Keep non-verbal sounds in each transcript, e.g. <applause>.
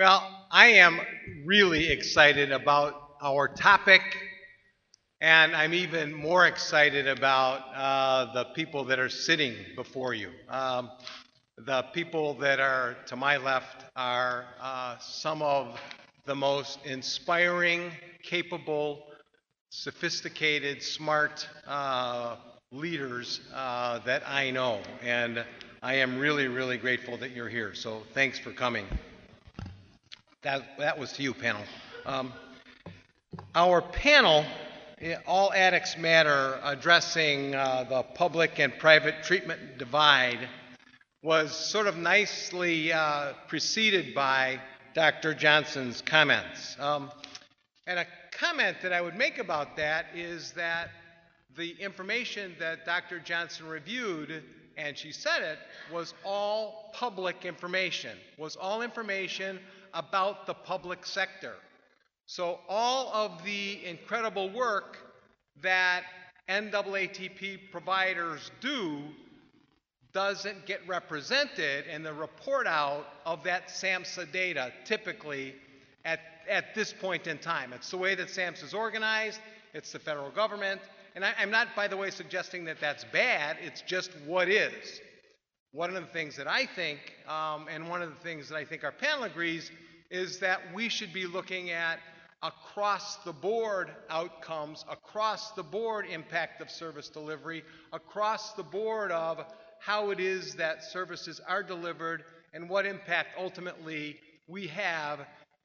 Well, I am really excited about our topic, and I'm even more excited about uh, the people that are sitting before you. Um, the people that are to my left are uh, some of the most inspiring, capable, sophisticated, smart uh, leaders uh, that I know. And I am really, really grateful that you're here. So thanks for coming. That, that was to you, panel. Um, our panel, eh, All Addicts Matter, addressing uh, the public and private treatment divide, was sort of nicely uh, preceded by Dr. Johnson's comments. Um, and a comment that I would make about that is that the information that Dr. Johnson reviewed, and she said it, was all public information, was all information about the public sector. So all of the incredible work that NAATP providers do doesn't get represented in the report out of that SAMHSA data typically at, at this point in time. It's the way that SAMHSA is organized, it's the federal government, and I, am not, by the way, suggesting that that's bad, it's just what is. One of the things that I think, um, and one of the things that I think our panel agrees, is that we should be looking at across the board outcomes, across the board impact of service delivery, across the board of how it is that services are delivered and what impact ultimately we have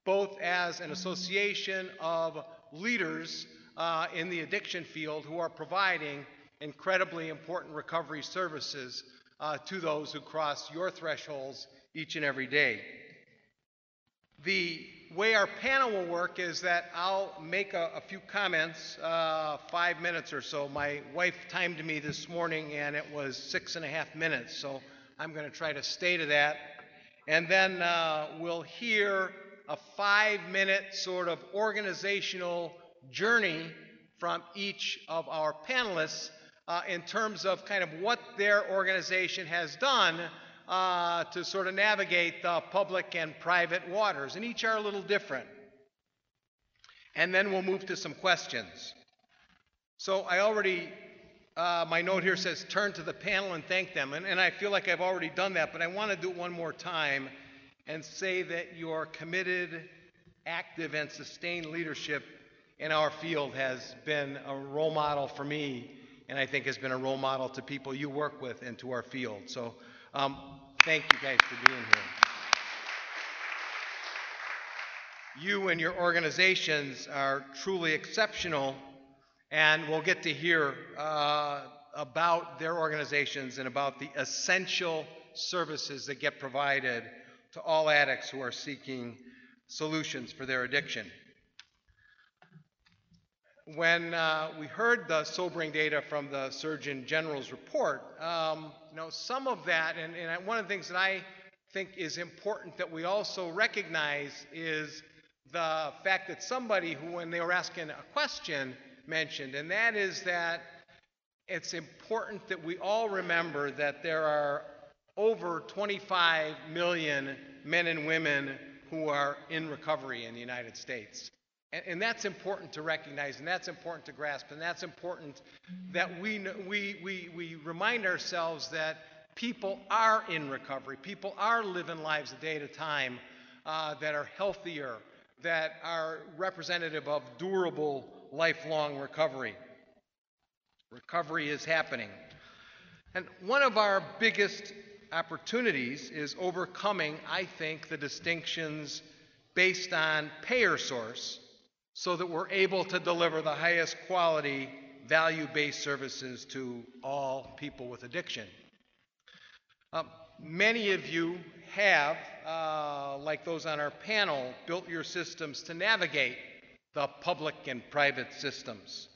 both as an association of leaders uh, in the addiction field who are providing incredibly important recovery services uh, to those who cross your thresholds each and every day. The way our panel will work is that I'll make a, a few comments, uh, five minutes or so. My wife timed me this morning and it was six and a half minutes, so I'm going to try to stay to that. And then uh, we'll hear a five minute sort of organizational journey from each of our panelists uh, in terms of kind of what their organization has done uh, to sort of navigate the public and private waters, and each are a little different. And then we'll move to some questions. So I already, uh, my note here says turn to the panel and thank them, and, and I feel like I've already done that, but I want to do it one more time and say that your committed, active, and sustained leadership in our field has been a role model for me, and I think has been a role model to people you work with and to our field. So um, thank you guys for being here. You and your organizations are truly exceptional, and we'll get to hear uh, about their organizations and about the essential services that get provided to all addicts who are seeking solutions for their addiction. When uh, we heard the sobering data from the Surgeon General's report, um, you know, some of that, and, and one of the things that I think is important that we also recognize is the fact that somebody who, when they were asking a question, mentioned, and that is that it's important that we all remember that there are over 25 million men and women who are in recovery in the United States. And, and, that's important to recognize, and that's important to grasp, and that's important that we, we, we, we remind ourselves that people are in recovery. People are living lives a day at a time uh, that are healthier, that are representative of durable, lifelong recovery. Recovery is happening. And one of our biggest opportunities is overcoming, I think, the distinctions based on payer source so that we're able to deliver the highest quality, value based services to all people with addiction. Um, many of you have, uh, like those on our panel, built your systems to navigate the public and private systems.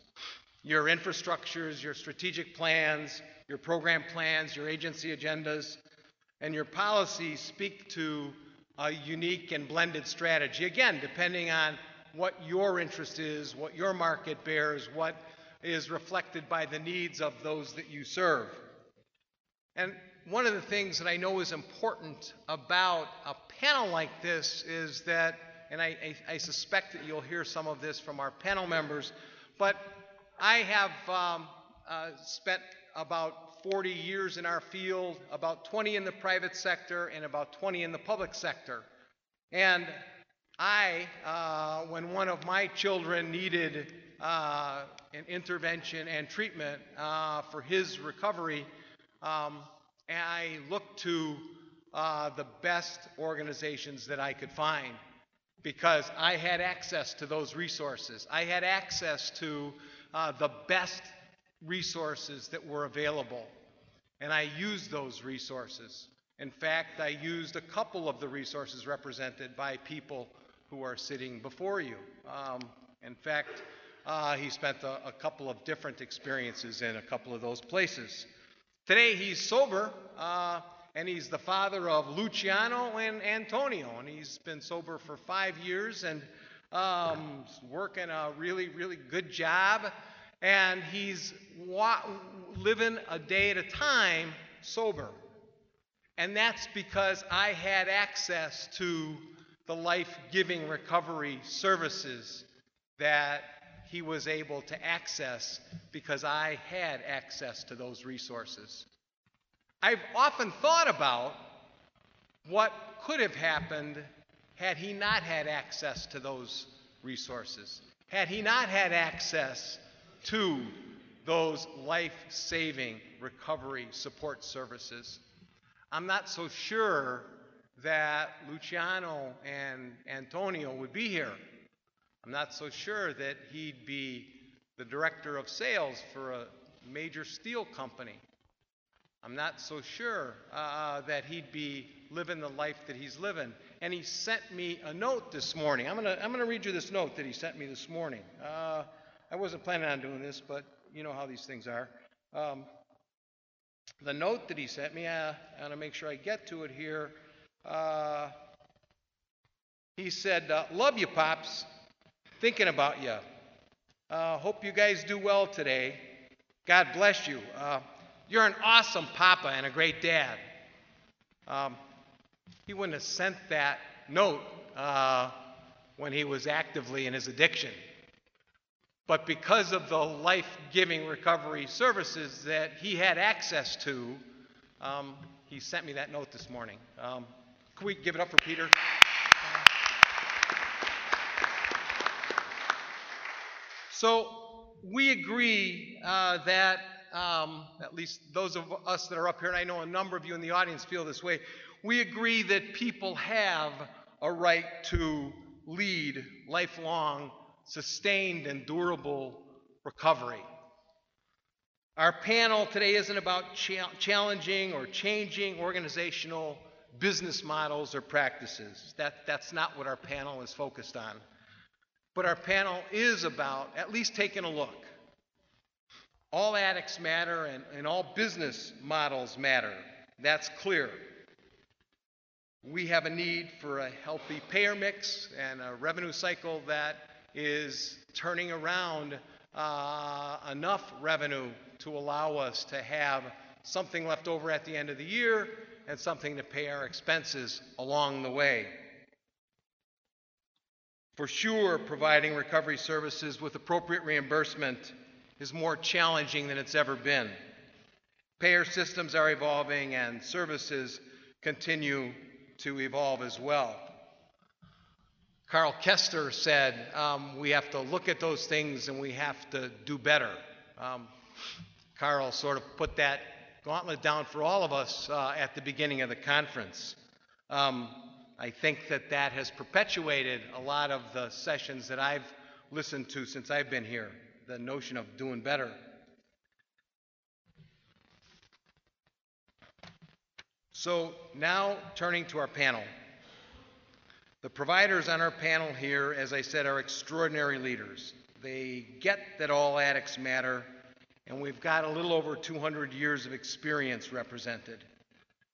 Your infrastructures, your strategic plans, your program plans, your agency agendas, and your policies speak to a unique and blended strategy. Again, depending on what your interest is, what your market bears, what is reflected by the needs of those that you serve. And one of the things that I know is important about a panel like this is that, and I, I, I suspect that you'll hear some of this from our panel members, but I have um, uh, spent about 40 years in our field, about 20 in the private sector, and about 20 in the public sector. And I, uh, when one of my children needed uh, an intervention and treatment uh, for his recovery, um, I looked to uh, the best organizations that I could find because I had access to those resources. I had access to uh, the best resources that were available. And I used those resources. In fact, I used a couple of the resources represented by people who are sitting before you. Um, in fact, uh, he spent a, a, couple of different experiences in a couple of those places. Today, he's sober, uh, and he's the father of Luciano and Antonio, and he's been sober for five years and um, working a really, really good job and he's wa- living a day at a time sober. And that's because I had access to the life giving recovery services that he was able to access because I had access to those resources. I've often thought about what could have happened had he not had access to those resources, had he not had access to those life saving recovery support services. I'm not so sure that Luciano and Antonio would be here. I'm not so sure that he'd be the director of sales for a major steel company. I'm not so sure uh, that he'd be living the life that he's living. And he sent me a note this morning. I'm to I'm to read you this note that he sent me this morning. Uh, I wasn't planning on doing this, but you know how these things are. Um, the note that he sent me, uh, I want to make sure I get to it here. Uh, he said, uh, Love you, Pops. Thinking about you. Uh, hope you guys do well today. God bless you. Uh, you're an awesome papa and a great dad. Um, he wouldn't have sent that note uh, when he was actively in his addiction. But because of the life giving recovery services that he had access to, um, he sent me that note this morning. Um, can we give it up for Peter? So we agree uh, that, um, at least those of us that are up here, and I know a number of you in the audience feel this way, we agree that people have a right to lead lifelong sustained and durable recovery. Our panel today isn't about cha- challenging or changing organizational business models or practices. That, that's not what our panel is focused on. But our panel is about at least taking a look. All addicts matter and, and all business models matter. That's clear. We have a need for a healthy payer mix and a revenue cycle that is turning around uh, enough revenue to allow us to have something left over at the end of the year and something to pay our expenses along the way. For sure, providing recovery services with appropriate reimbursement is more challenging than it's ever been. Payer systems are evolving and services continue to evolve as well. Carl Kester said um, we have to look at those things and we have to do better. Um, Carl sort of put that gauntlet down for all of us uh, at the beginning of the conference. Um, I think that that has perpetuated a lot of the sessions that I've listened to since I've been here, the notion of doing better. So now turning to our panel. The providers on our panel here, as I said, are extraordinary leaders. They get that all addicts matter, and we've got a little over 200 years of experience represented.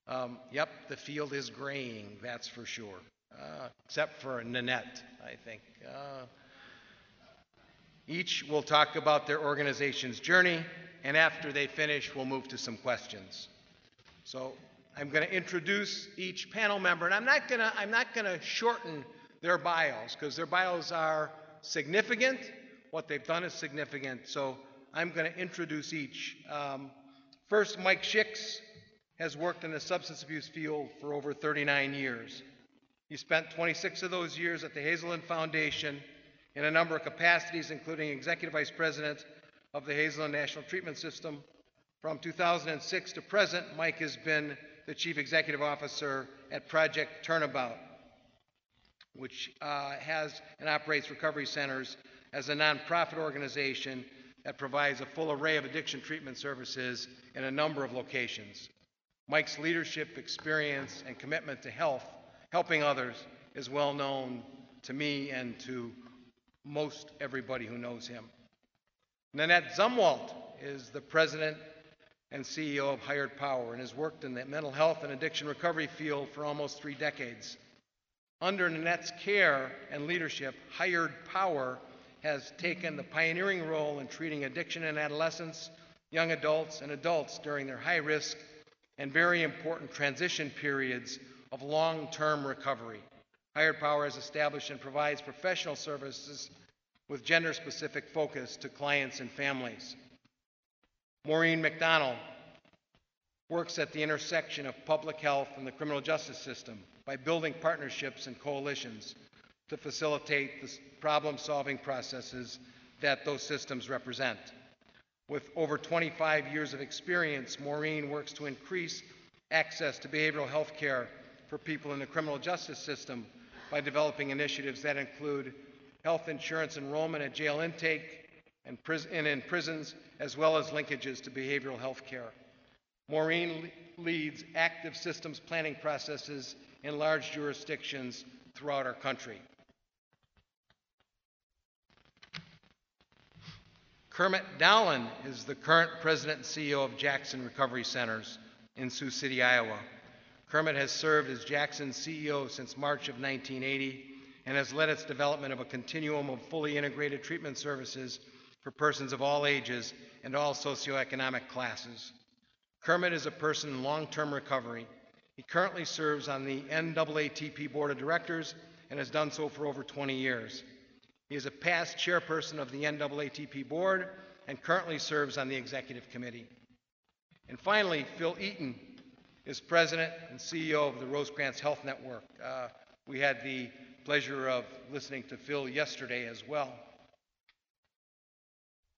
Um, yep, the field is graying, that's for sure, uh, except for Nanette, I think. Uh, each will talk about their organization's journey, and after they finish, we'll move to some questions. So I'm going to introduce each panel member, and I'm not going to, I'm not going to shorten their bios because their bios are significant. What they've done is significant. So I'm going to introduce each. Um, first, Mike Schiks has worked in the substance abuse field for over 39 years. He spent 26 of those years at the Hazelden Foundation in a number of capacities, including Executive Vice President of the Hazelden National Treatment System. From 2006 to present, Mike has been the Chief Executive Officer at Project Turnabout, which uh, has and operates recovery centers as a nonprofit organization that provides a full array of addiction treatment services in a number of locations. Mike's leadership, experience, and commitment to health, helping others, is well known to me and to most everybody who knows him. Nanette Zumwalt is the president and CEO of Hired Power and has worked in the mental health and addiction recovery field for almost three decades. Under Nanette's care and leadership, Hired Power has taken the pioneering role in treating addiction in adolescents, young adults, and adults during their high risk and very important transition periods of long term recovery. Hired Power has established and provides professional services with gender specific focus to clients and families. Maureen McDonnell works at the intersection of public health and the criminal justice system by building partnerships and coalitions to facilitate the problem solving processes that those systems represent. With over 25 years of experience, Maureen works to increase access to behavioral health care for people in the criminal justice system by developing initiatives that include health insurance enrollment at jail intake and, and in prisons, as well as linkages to behavioral health care. Maureen le- leads active systems planning processes in large jurisdictions throughout our country. Kermit Dahlen is the current president and CEO of Jackson Recovery Centers in Sioux City, Iowa. Kermit has served as Jackson's CEO since March of 1980 and has led its development of a continuum of fully integrated treatment services for persons of all ages and all socioeconomic classes. Kermit is a person in long term recovery. He currently serves on the NAATP Board of Directors and has done so for over 20 years. He is a past chairperson of the NAATP board and currently serves on the executive committee. And finally, Phil Eaton is president and CEO of the Rosecrance Health Network. Uh, we had the pleasure of listening to Phil yesterday as well.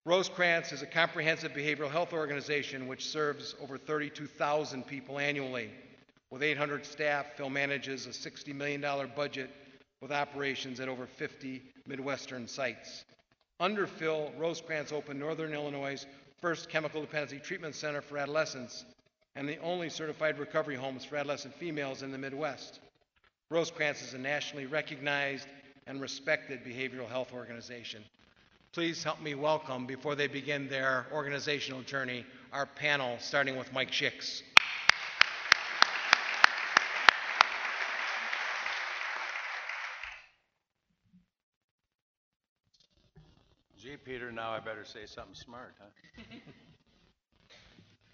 Rosecrance is a comprehensive behavioral health organization which serves over 32,000 people annually. With 800 staff, Phil manages a $60 million budget with operations at over 50 Midwestern sites. Under Phil, Rosecrance opened Northern Illinois' first chemical dependency treatment center for adolescents and the only certified recovery homes for adolescent females in the Midwest. Rosecrance is a nationally recognized and respected behavioral health organization. Please help me welcome, before they begin their organizational journey, our panel, starting with Mike Schiks. Peter, now I better say something smart, huh?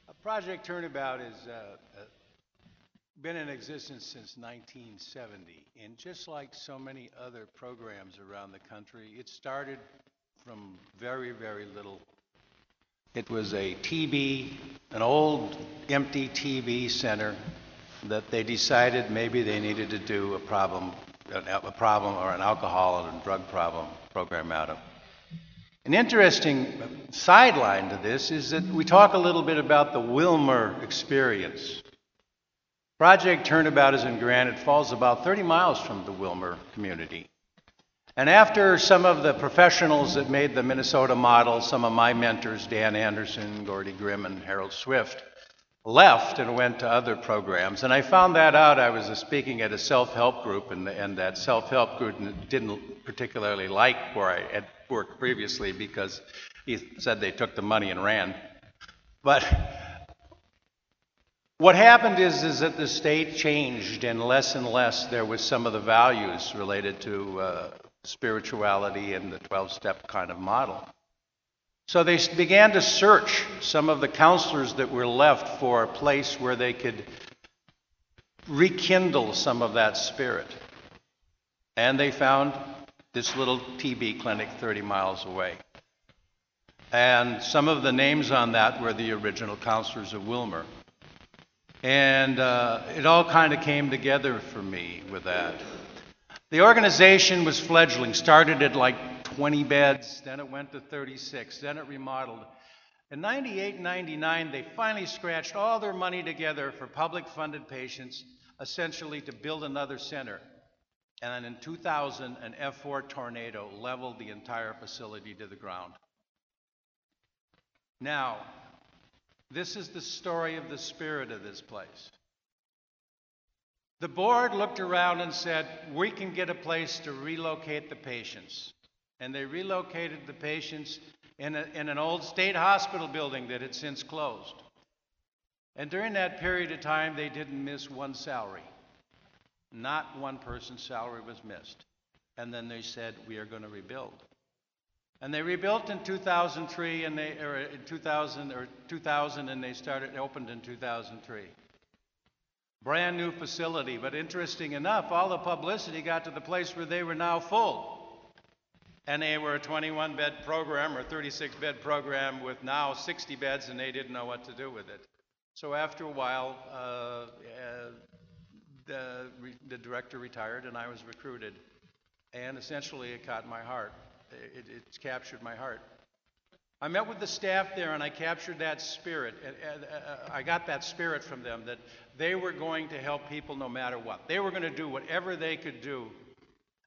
A Project Turnabout has uh, uh, been in existence since 1970, and just like so many other programs around the country, it started from very, very little. It was a TB, an old empty TB center that they decided maybe they needed to do a problem, a problem or an alcohol and drug problem program out of. An interesting sideline to this is that we talk a little bit about the Willmar experience. Project Turnabout is in Granite Falls about 30 miles from the Willmar community. And after some of the professionals that made the Minnesota model, some of my mentors, Dan Anderson, Gordy Grimm, and Harold Swift, left and went to other programs. And I found that out. I was speaking at a self help group, and, and that self help group didn't particularly like where I had worked previously because he said they took the money and ran. But what happened is, is that the state changed, and less and less there was some of the values related to uh, spirituality and the 12 step kind of model. So they began to search some of the counselors that were left for a place where they could rekindle some of that spirit. And they found this little TB clinic 30 miles away. And some of the names on that were the original counselors of Willmar. And uh, it all kind of came together for me with that. The organization was fledgling, started at like 20 beds, then it went to 36, then it remodeled. In 98 99, they finally scratched all their money together for public funded patients, essentially to build another center. And then in 2000, an F4 tornado leveled the entire facility to the ground. Now, this is the story of the spirit of this place. The board looked around and said, We can get a place to relocate the patients. And they relocated the patients in, a, in an old state hospital building that had since closed. And during that period of time, they didn't miss one salary. Not one person's salary was missed. And then they said, We are going to rebuild. And they rebuilt in 2003 and they, or in 2000 or 2000 and they started, opened in 2003. Brand new facility, but interesting enough, all the publicity got to the place where they were now full. And they were a 21 bed program or 36 bed program with now 60 beds, and they didn't know what to do with it. So after a while, uh, uh, the, the director retired and I was recruited. And essentially, it caught my heart. It, it's captured my heart. I met with the staff there and I captured that spirit. And, uh, I got that spirit from them that they were going to help people no matter what. They were going to do whatever they could do,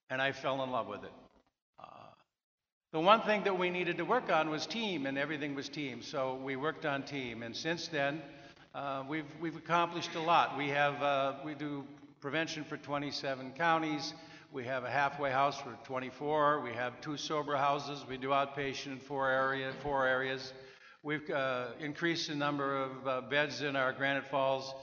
and I fell in love with it. Uh, the one thing that we needed to work on was team, and everything was team. So we worked on team, and since then, uh, we've we've accomplished a lot. We have uh, we do prevention for 27 counties. We have a halfway house for 24. We have two sober houses. We do outpatient in four area four areas. We've uh, increased the number of uh, beds in our Granite Falls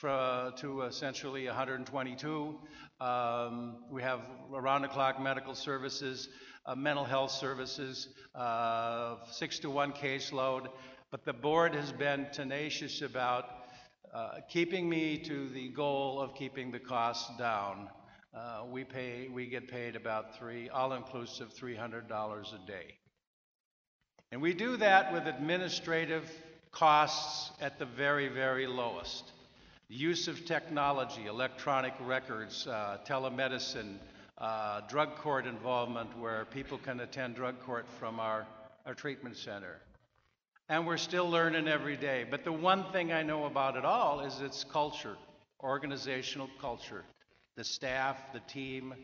to essentially 122. Um, we have around the clock medical services, uh, mental health services, uh, six to one caseload. But the board has been tenacious about uh, keeping me to the goal of keeping the costs down. Uh, we pay, we get paid about three, all-inclusive, $300 a day. And we do that with administrative costs at the very, very lowest. Use of technology, electronic records, uh, telemedicine, uh, drug court involvement where people can attend drug court from our, our treatment center. And we're still learning every day. But the one thing I know about it all is its culture, organizational culture. The staff, the team.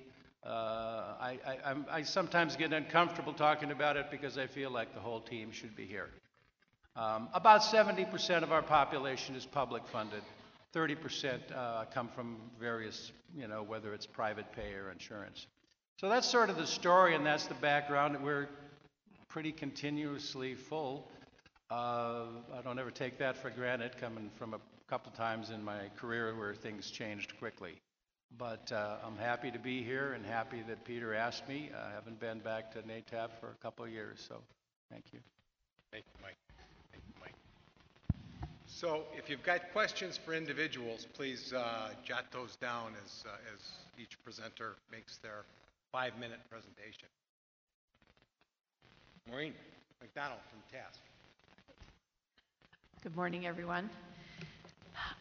Uh, I, I, I sometimes get uncomfortable talking about it because I feel like the whole team should be here. Um, about 70% of our population is public funded. 30% uh, come from various, you know, whether it's private pay or insurance. So that's sort of the story, and that's the background. We're pretty continuously full. Uh, I don't ever take that for granted, coming from a couple times in my career where things changed quickly. But uh, I'm happy to be here and happy that Peter asked me. I haven't been back to NATAP for a couple of years, so thank you. Thank you, Mike. Thank you, Mike. So if you've got questions for individuals, please uh, jot those down as, uh, as each presenter makes their five-minute presentation. Maureen McDonnell from TASC. Good morning, everyone.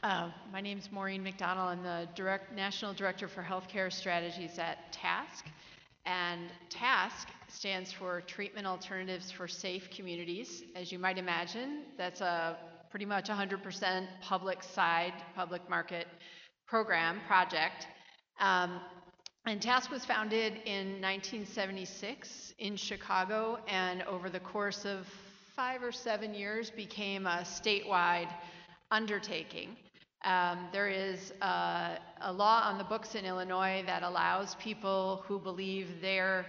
Uh, My is Maureen McDonnell. I'm the direct, National Director for Healthcare Strategies at TASC. And TASC stands for Treatment Alternatives for Safe Communities. As you might imagine, that's a pretty much 100% public side, public market program, project. Um, and TASC was founded in 1976 in Chicago, and over the course of five or seven years became a statewide undertaking. Um, there is a law on the books in Illinois that allows people who believe they're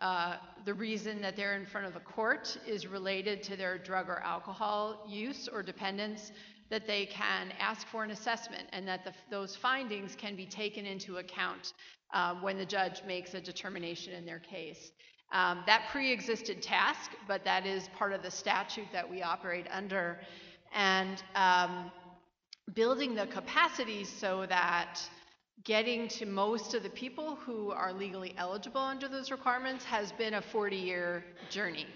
uh, the reason that they're in front of a court is related to their drug or alcohol use or dependence, that they can ask for an assessment and that the, those findings can be taken into account uh, when the judge makes a determination in their case. Um, that pre-existed TASC, but that is part of the statute that we operate under. And um, building the capacity so that getting to most of the people who are legally eligible under those requirements has been a 40-year journey.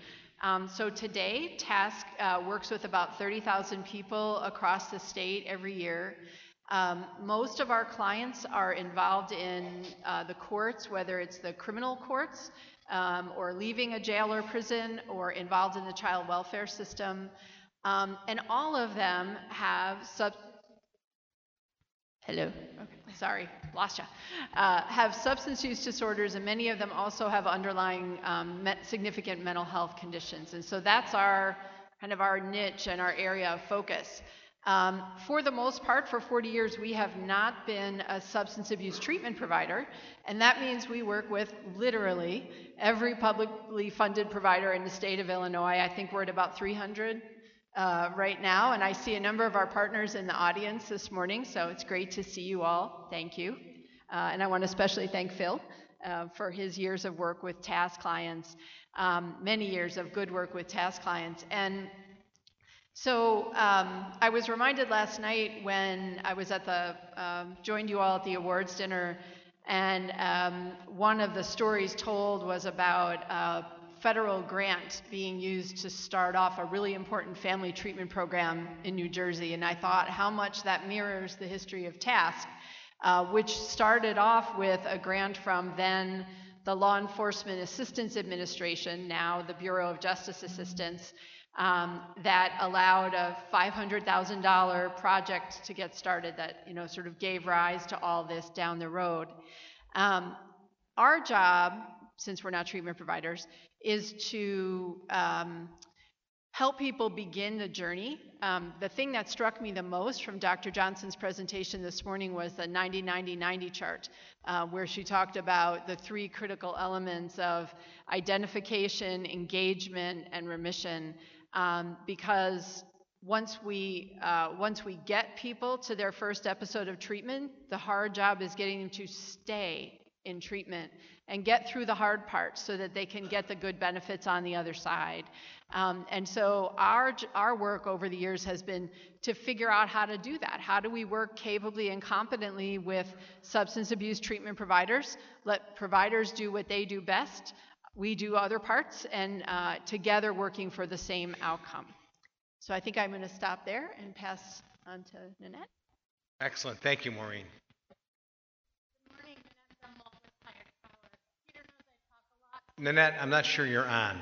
Um, so today, TASC uh, works with about 30,000 people across the state every year. Um, most of our clients are involved in uh, the courts, whether it's the criminal courts um, or leaving a jail or prison or involved in the child welfare system. Um, and all of them have sub. Hello. Okay, sorry, lost you. Uh, have substance use disorders, and many of them also have underlying um, me- significant mental health conditions. And so that's our kind of our niche and our area of focus. Um, for the most part, for 40 years, we have not been a substance abuse treatment provider, and that means we work with literally every publicly funded provider in the state of Illinois. I think we're at about 300 uh, right now, and I see a number of our partners in the audience this morning, so it's great to see you all. Thank you. Uh, and I want to especially thank Phil uh, for his years of work with TASC clients, um, many years of good work with TASC clients. And so um, I was reminded last night when I was at the, um, joined you all at the awards dinner, and um, one of the stories told was about a federal grant being used to start off a really important family treatment program in New Jersey. And I thought how much that mirrors the history of TASC, uh, which started off with a grant from then the Law Enforcement Assistance Administration, now the Bureau of Justice Assistance um, that allowed a $500,000 project to get started that, you know, sort of gave rise to all this down the road. Um, our job, since we're not treatment providers, is to um, help people begin the journey. Um, the thing that struck me the most from Dr. Johnson's presentation this morning was the 90 90 90 chart, uh, where she talked about the three critical elements of identification, engagement, and remission um, because once we uh, once we get people to their first episode of treatment, the hard job is getting them to stay in treatment and get through the hard parts so that they can get the good benefits on the other side. Um, and so our our work over the years has been to figure out how to do that. How do we work capably and competently with substance abuse treatment providers? Let providers do what they do best we do other parts and uh, together working for the same outcome. So I think I'm going to stop there and pass on to Nanette. Excellent. Thank you, Maureen. Good morning, Nanette, Zumwalt with Hired Power. Peter knows I'm not sure you're on.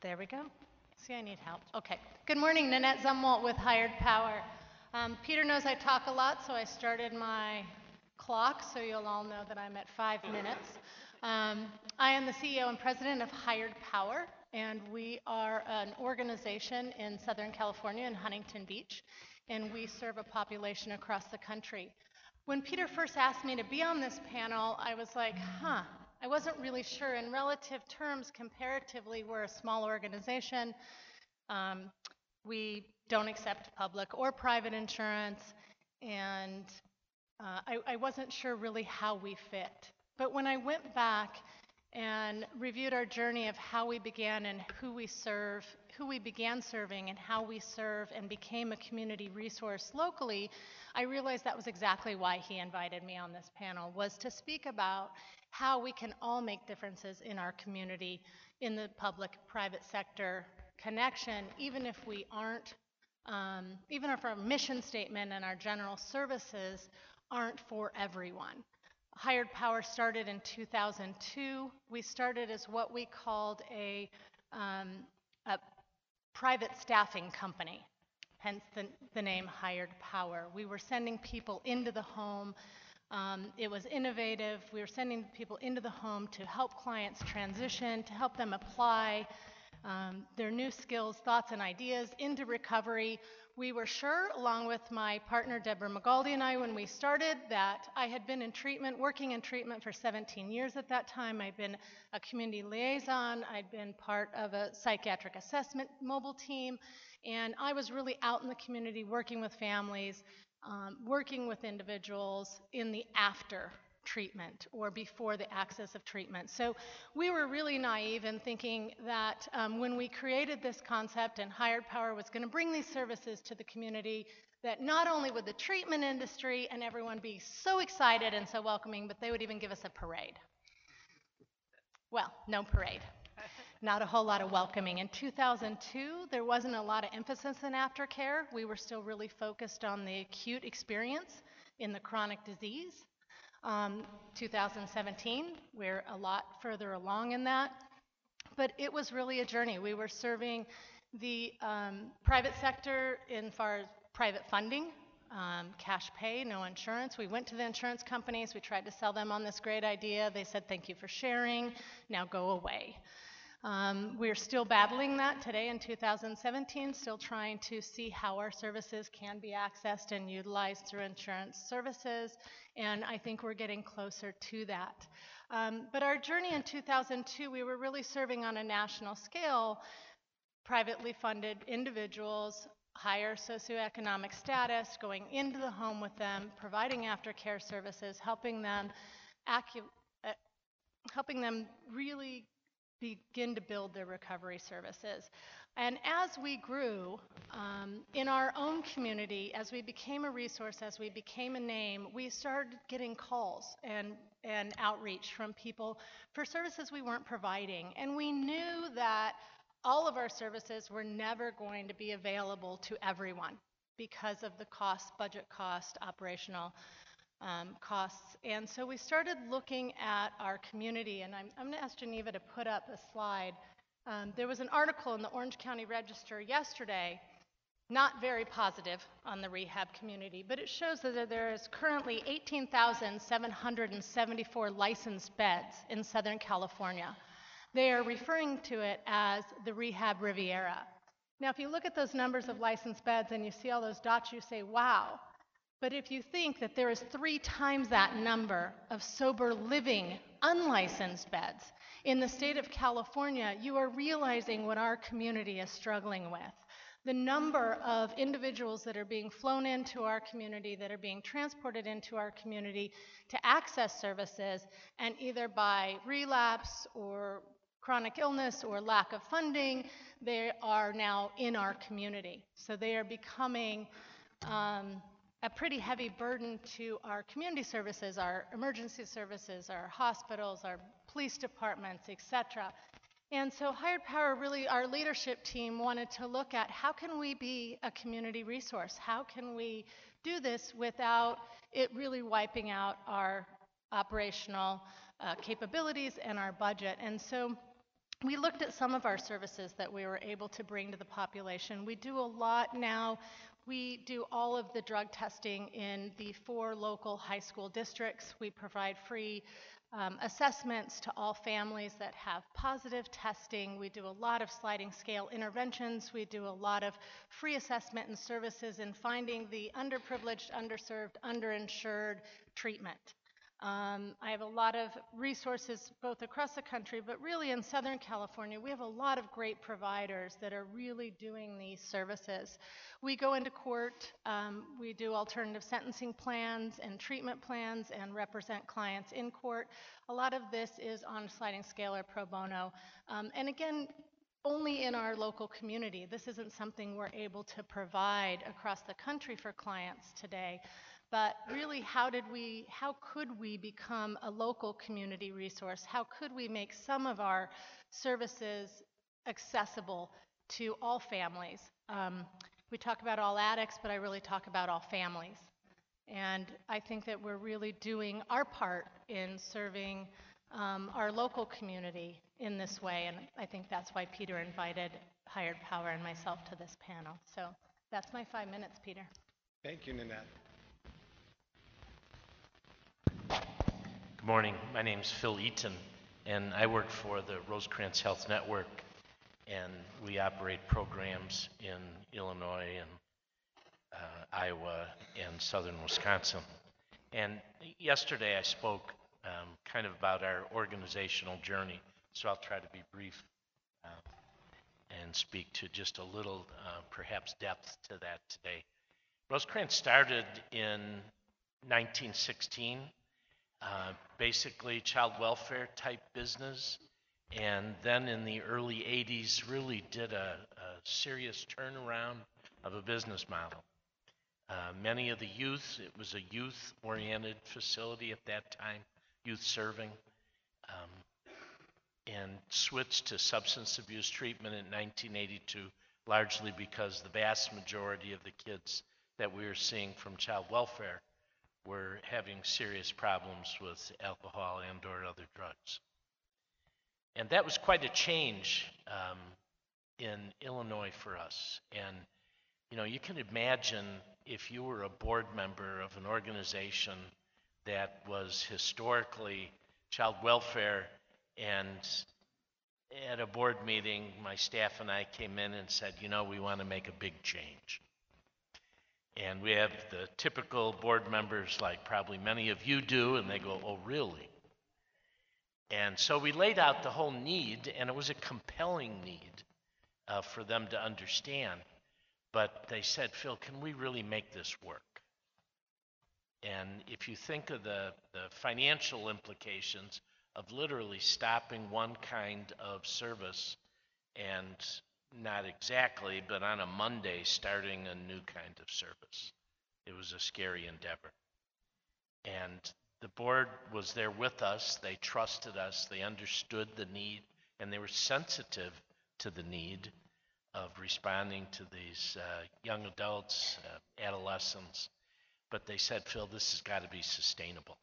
There we go. See, I need help. Okay. Good morning, Nanette Zumwalt with Hired Power. Um, Peter knows I talk a lot, so I started my clock, so you'll all know that I'm at five minutes. Um, I am the CEO and president of Hired Power, and we are an organization in Southern California in Huntington Beach, and we serve a population across the country. When Peter first asked me to be on this panel, I was like, huh, I wasn't really sure. In relative terms, comparatively, we're a small organization. Um, we don't accept public or private insurance, and uh, I, I wasn't sure really how we fit. But when I went back and reviewed our journey of how we began and who we serve, who we began serving, and how we serve and became a community resource locally, I realized that was exactly why he invited me on this panel was to speak about how we can all make differences in our community in the public private sector connection even if we aren't um, even if our mission statement and our general services aren't for everyone. Hired Power started in 2002. We started as what we called a, um, a private staffing company, hence the, the, name Hired Power. We were sending people into the home. Um, it was innovative. We were sending people into the home to help clients transition, to help them apply um, their new skills, thoughts, and ideas into recovery. We were sure, along with my partner Deborah Magaldi and I, when we started, that I had been in treatment, working in treatment for 17 years at that time. I'd been a community liaison, I'd been part of a psychiatric assessment mobile team, and I was really out in the community working with families, um, working with individuals in the after treatment or before the access of treatment. So we were really naive in thinking that um, when we created this concept and Hired Power was going to bring these services to the community, that not only would the treatment industry and everyone be so excited and so welcoming, but they would even give us a parade. Well, no parade. Not a whole lot of welcoming. In 2002, there wasn't a lot of emphasis in aftercare. We were still really focused on the acute experience in the chronic disease. Um, 2017, we're a lot further along in that. But it was really a journey. We were serving the um, private sector in far as private funding, um, cash pay, no insurance. We went to the insurance companies. We tried to sell them on this great idea. They said, thank you for sharing. Now go away. Um, we're still battling that today in 2017, still trying to see how our services can be accessed and utilized through insurance services, and I think we're getting closer to that. Um, but our journey in 2002, we were really serving on a national scale privately funded individuals, higher socioeconomic status, going into the home with them, providing aftercare services, helping them uh, helping them really begin to build their recovery services. And as we grew um, in our own community, as we became a resource, as we became a name, we started getting calls and, and outreach from people for services we weren't providing. And we knew that all of our services were never going to be available to everyone because of the cost, budget cost, operational um, costs. And so we started looking at our community, and I'm, I'm going to ask Geneva to put up a slide. Um, there was an article in the Orange County Register yesterday, not very positive on the rehab community, but it shows that there is currently 18,774 licensed beds in Southern California. They are referring to it as the Rehab Riviera. Now, if you look at those numbers of licensed beds and you see all those dots, you say, wow, but if you think that there is three times that number of sober living unlicensed beds in the state of California, you are realizing what our community is struggling with. The number of individuals that are being flown into our community, that are being transported into our community to access services, and either by relapse or chronic illness or lack of funding, they are now in our community. So they are becoming um, a pretty heavy burden to our community services, our emergency services, our hospitals, our police departments, etc. And so Hired Power really, our leadership team wanted to look at how can we be a community resource? How can we do this without it really wiping out our operational uh, capabilities and our budget? And so we looked at some of our services that we were able to bring to the population. We do a lot now we do all of the drug testing in the four local high school districts. We provide free um, assessments to all families that have positive testing. We do a lot of sliding scale interventions. We do a lot of free assessment and services in finding the underprivileged, underserved, underinsured treatment. Um, I have a lot of resources both across the country, but really in Southern California, we have a lot of great providers that are really doing these services. We go into court, um, we do alternative sentencing plans and treatment plans and represent clients in court. A lot of this is on a sliding scale or pro bono. Um, and again, only in our local community. This isn't something we're able to provide across the country for clients today but really how did we how could we become a local community resource? How could we make some of our services accessible to all families? Um, we talk about all addicts but i really talk about all families. And i think that we're really doing our part in serving um, our local community in this way and i think that's why peter invited hired power and myself to this panel. So that's my five minutes peter. Thank you, Nanette. Good morning. My name is Phil Eaton, and I work for the Rosecrance Health Network, and we operate programs in Illinois and uh, Iowa and southern Wisconsin. And yesterday I spoke um, kind of about our organizational journey, so I'll try to be brief uh, and speak to just a little, uh, perhaps, depth to that today. Rosecrance started in 1916 uh, basically child welfare type business. And then in the early 80s, really did a, a serious turnaround of a business model. Uh, many of the youth, it was a youth oriented facility at that time, youth serving, um, and switched to substance abuse treatment in 1982, largely because the vast majority of the kids that we were seeing from child welfare were having serious problems with alcohol and or other drugs. And that was quite a change um, in Illinois for us. And, you know, you can imagine if you were a board member of an organization that was historically child welfare and at a board meeting, my staff and I came in and said, you know, we want to make a big change. And we have the typical board members, like probably many of you do, and they go, oh, really? And so we laid out the whole need, and it was a compelling need uh, for them to understand. But they said, Phil, can we really make this work? And if you think of the, the financial implications of literally stopping one kind of service and not exactly, but on a Monday starting a new kind of service, it was a scary endeavor. And the board was there with us. They trusted us. They understood the need, and they were sensitive to the need of responding to these uh, young adults, uh, adolescents. But they said, Phil, this has got to be sustainable.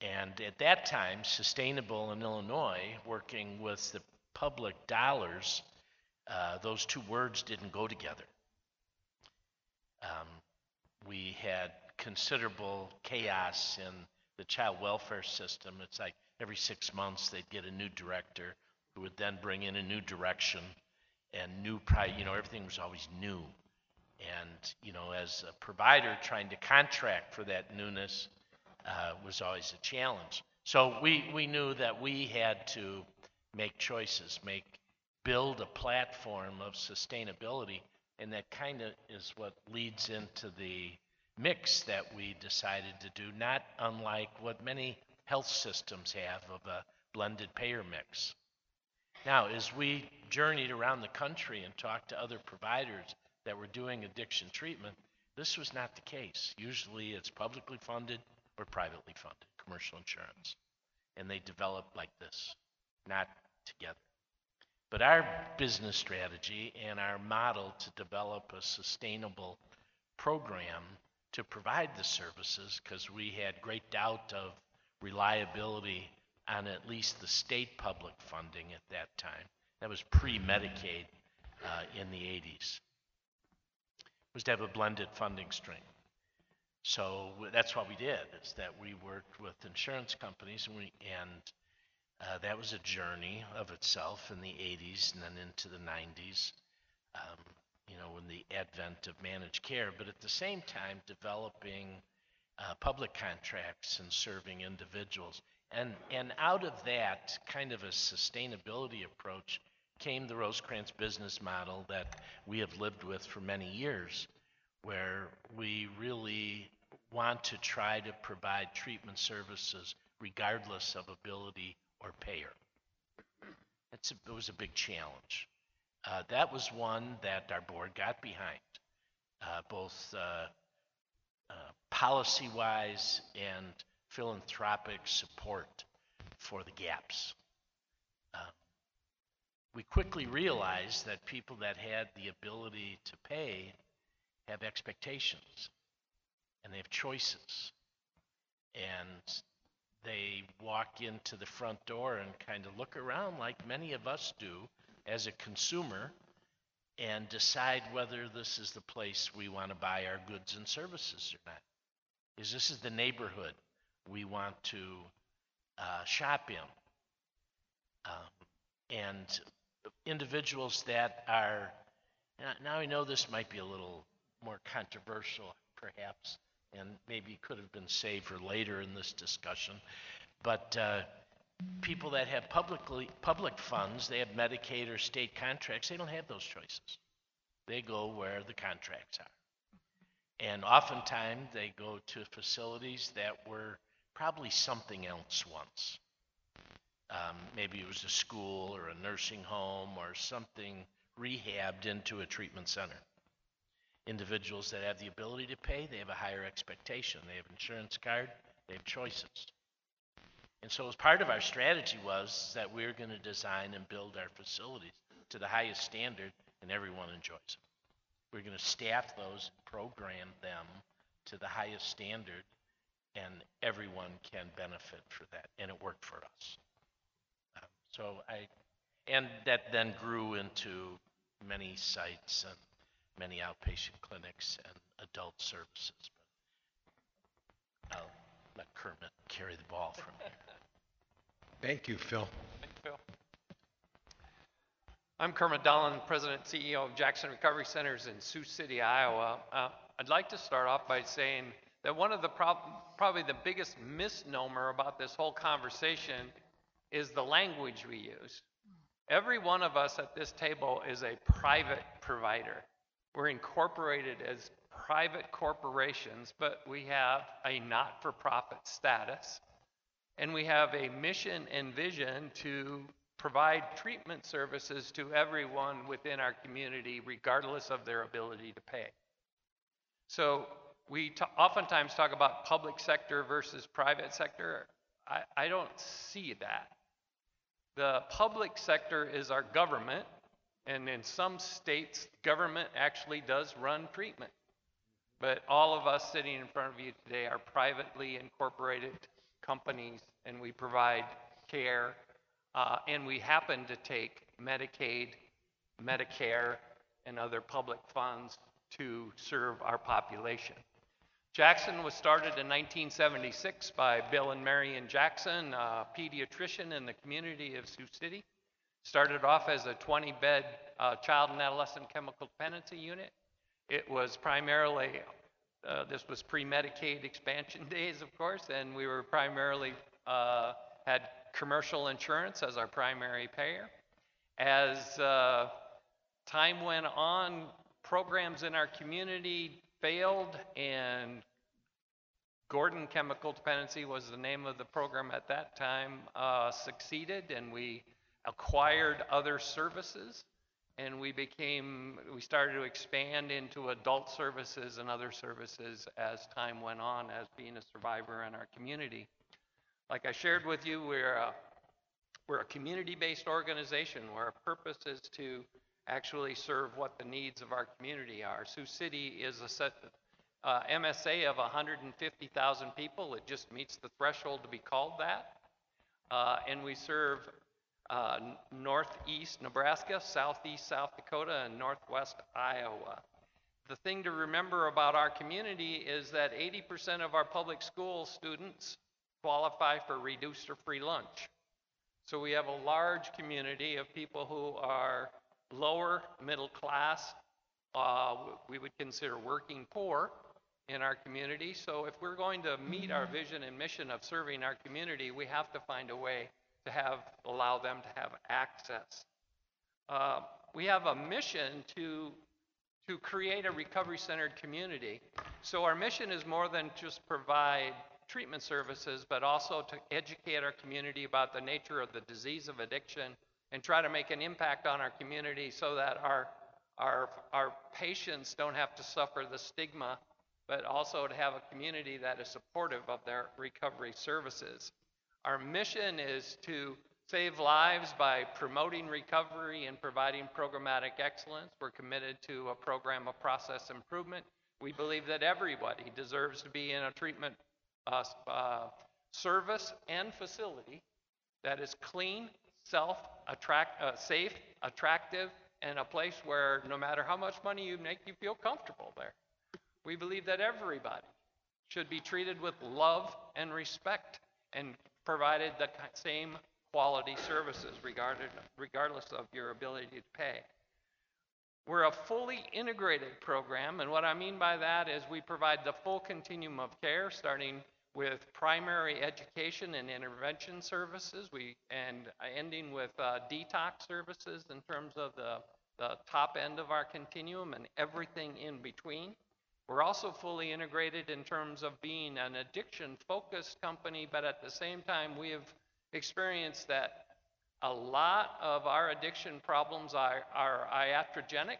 And at that time, sustainable in Illinois, working with the public dollars, uh, those two words didn't go together. Um, we had considerable chaos in the child welfare system. It's like every six months they'd get a new director who would then bring in a new direction and new, pri- you know, everything was always new. And, you know, as a provider trying to contract for that newness uh, was always a challenge. So we, we knew that we had to make choices, make, build a platform of sustainability. And that kind of is what leads into the mix that we decided to do, not unlike what many health systems have of a blended payer mix. Now, as we journeyed around the country and talked to other providers that were doing addiction treatment, this was not the case. Usually it's publicly funded or privately funded, commercial insurance. And they develop like this, not together. But our business strategy and our model to develop a sustainable program to provide the services, because we had great doubt of reliability on at least the state public funding at that time. That was pre-Medicaid uh, in the 80s. Was to have a blended funding stream. So that's what we did. Is that we worked with insurance companies, and we and uh, that was a journey of itself in the 80s and then into the 90s. Um, you know, in the advent of managed care, but at the same time developing uh, public contracts and serving individuals. And, and out of that kind of a sustainability approach came the Rosecrance business model that we have lived with for many years, where we really want to try to provide treatment services regardless of ability or payer. It's a, it was a big challenge. Uh, that was one that our board got behind, uh, both uh, uh policy wise and philanthropic support for the gaps. Uh, we quickly realized that people that had the ability to pay have expectations and they have choices. And they walk into the front door and kind of look around like many of us do as a consumer and decide whether this is the place we want to buy our goods and services or not. Is this is the neighborhood we want to uh, shop in. Um, and individuals that are, now I know this might be a little more controversial, perhaps, and maybe could have been saved for later in this discussion, but uh, people that have publicly public funds, they have Medicaid or state contracts, they don't have those choices. They go where the contracts are. And oftentimes, they go to facilities that were probably something else once. Um, maybe it was a school or a nursing home or something rehabbed into a treatment center. Individuals that have the ability to pay, they have a higher expectation. They have insurance card, they have choices. And so as part of our strategy was that we're going to design and build our facilities to the highest standard and everyone enjoys it. We're going to staff those, program them to the highest standard and everyone can benefit for that. And it worked for us. Um, So I, and that then grew into many sites and many outpatient clinics and adult services. But I'll let Kermit carry the ball from here. <laughs> Thank you, Phil. Thank you, Phil. I'm Kermit Dahlen, President and CEO of Jackson Recovery Centers in Sioux City, Iowa. Uh, I'd like to start off by saying that one of the prob- probably the biggest misnomer about this whole conversation is the language we use. Every one of us at this table is a private provider. We're incorporated as private corporations, but we have a not-for-profit status. And we have a mission and vision to provide treatment services to everyone within our community, regardless of their ability to pay. So we ta- oftentimes talk about public sector versus private sector. I, I don't see that. The public sector is our government, and in some states, government actually does run treatment. But all of us sitting in front of you today are privately incorporated companies, and we provide care, uh, and we happen to take Medicaid, Medicare, and other public funds to serve our population. Jackson was started in 1976 by Bill and Marion Jackson, a pediatrician in the community of Sioux City. Started off as a 20-bed uh, child and adolescent chemical dependency unit. It was primarily, uh, this was pre-Medicaid expansion <laughs> days, of course, and we were primarily, uh, had commercial insurance as our primary payer. As uh, time went on, programs in our community failed, and Gordon Chemical Dependency was the name of the program at that time, uh, succeeded, and we acquired other services, and we became, we started to expand into adult services and other services as time went on as being a survivor in our community. Like I shared with you, we're a, we're a community-based organization where our purpose is to actually serve what the needs of our community are. Sioux City is a set, uh, MSA of 150,000 people. It just meets the threshold to be called that. Uh, and we serve uh, northeast Nebraska, southeast South Dakota, and northwest Iowa. The thing to remember about our community is that 80% of our public school students qualify for reduced or free lunch. So we have a large community of people who are lower middle class, uh, we would consider working poor in our community. So if we're going to meet our vision and mission of serving our community, we have to find a way to have allow them to have access. Uh, we have a mission to to create a recovery centered community. So our mission is more than just provide treatment services, but also to educate our community about the nature of the disease of addiction and try to make an impact on our community so that our, our, our patients don't have to suffer the stigma, but also to have a community that is supportive of their recovery services. Our mission is to save lives by promoting recovery and providing programmatic excellence. We're committed to a program of process improvement. We believe that everybody deserves to be in a treatment uh, uh, service and facility that is clean, self, attract, uh, safe, attractive, and a place where no matter how much money you make, you feel comfortable there. We believe that everybody should be treated with love and respect and provided the same quality services regardless of your ability to pay. We're a fully integrated program, and what I mean by that is we provide the full continuum of care, starting with primary education and intervention services, we, and ending with uh, detox services in terms of the, the top end of our continuum and everything in between. We're also fully integrated in terms of being an addiction-focused company, but at the same time, we have experienced that a lot of our addiction problems are, are iatrogenic.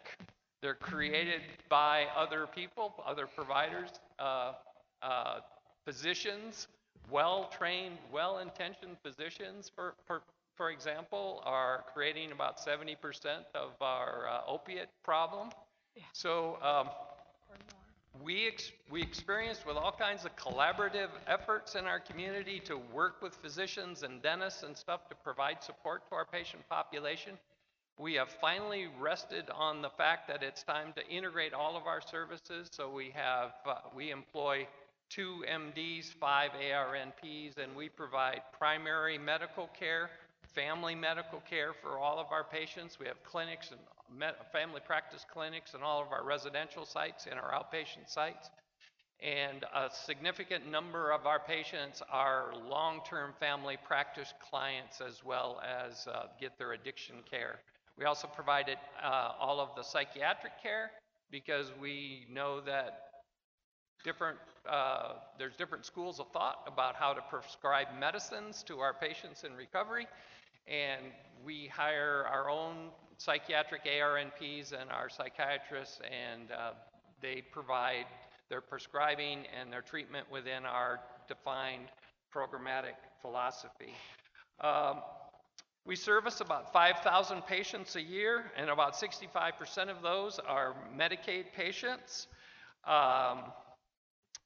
They're created by other people, other providers, uh, uh, physicians, well-trained, well-intentioned physicians, for, for, for example, are creating about 70% of our uh, opiate problem. So um, we, ex- we experienced with all kinds of collaborative efforts in our community to work with physicians and dentists and stuff to provide support to our patient population. We have finally rested on the fact that it's time to integrate all of our services. So we have, uh, we employ two MDs, five ARNPs, and we provide primary medical care, family medical care for all of our patients. We have clinics and med- family practice clinics in all of our residential sites and our outpatient sites. And a significant number of our patients are long-term family practice clients as well as uh, get their addiction care. We also provided uh, all of the psychiatric care because we know that different, uh, there's different schools of thought about how to prescribe medicines to our patients in recovery. And we hire our own psychiatric ARNPs and our psychiatrists, and uh, they provide their prescribing and their treatment within our defined programmatic philosophy. Um, we service about 5,000 patients a year, and about 65% of those are Medicaid patients. Um,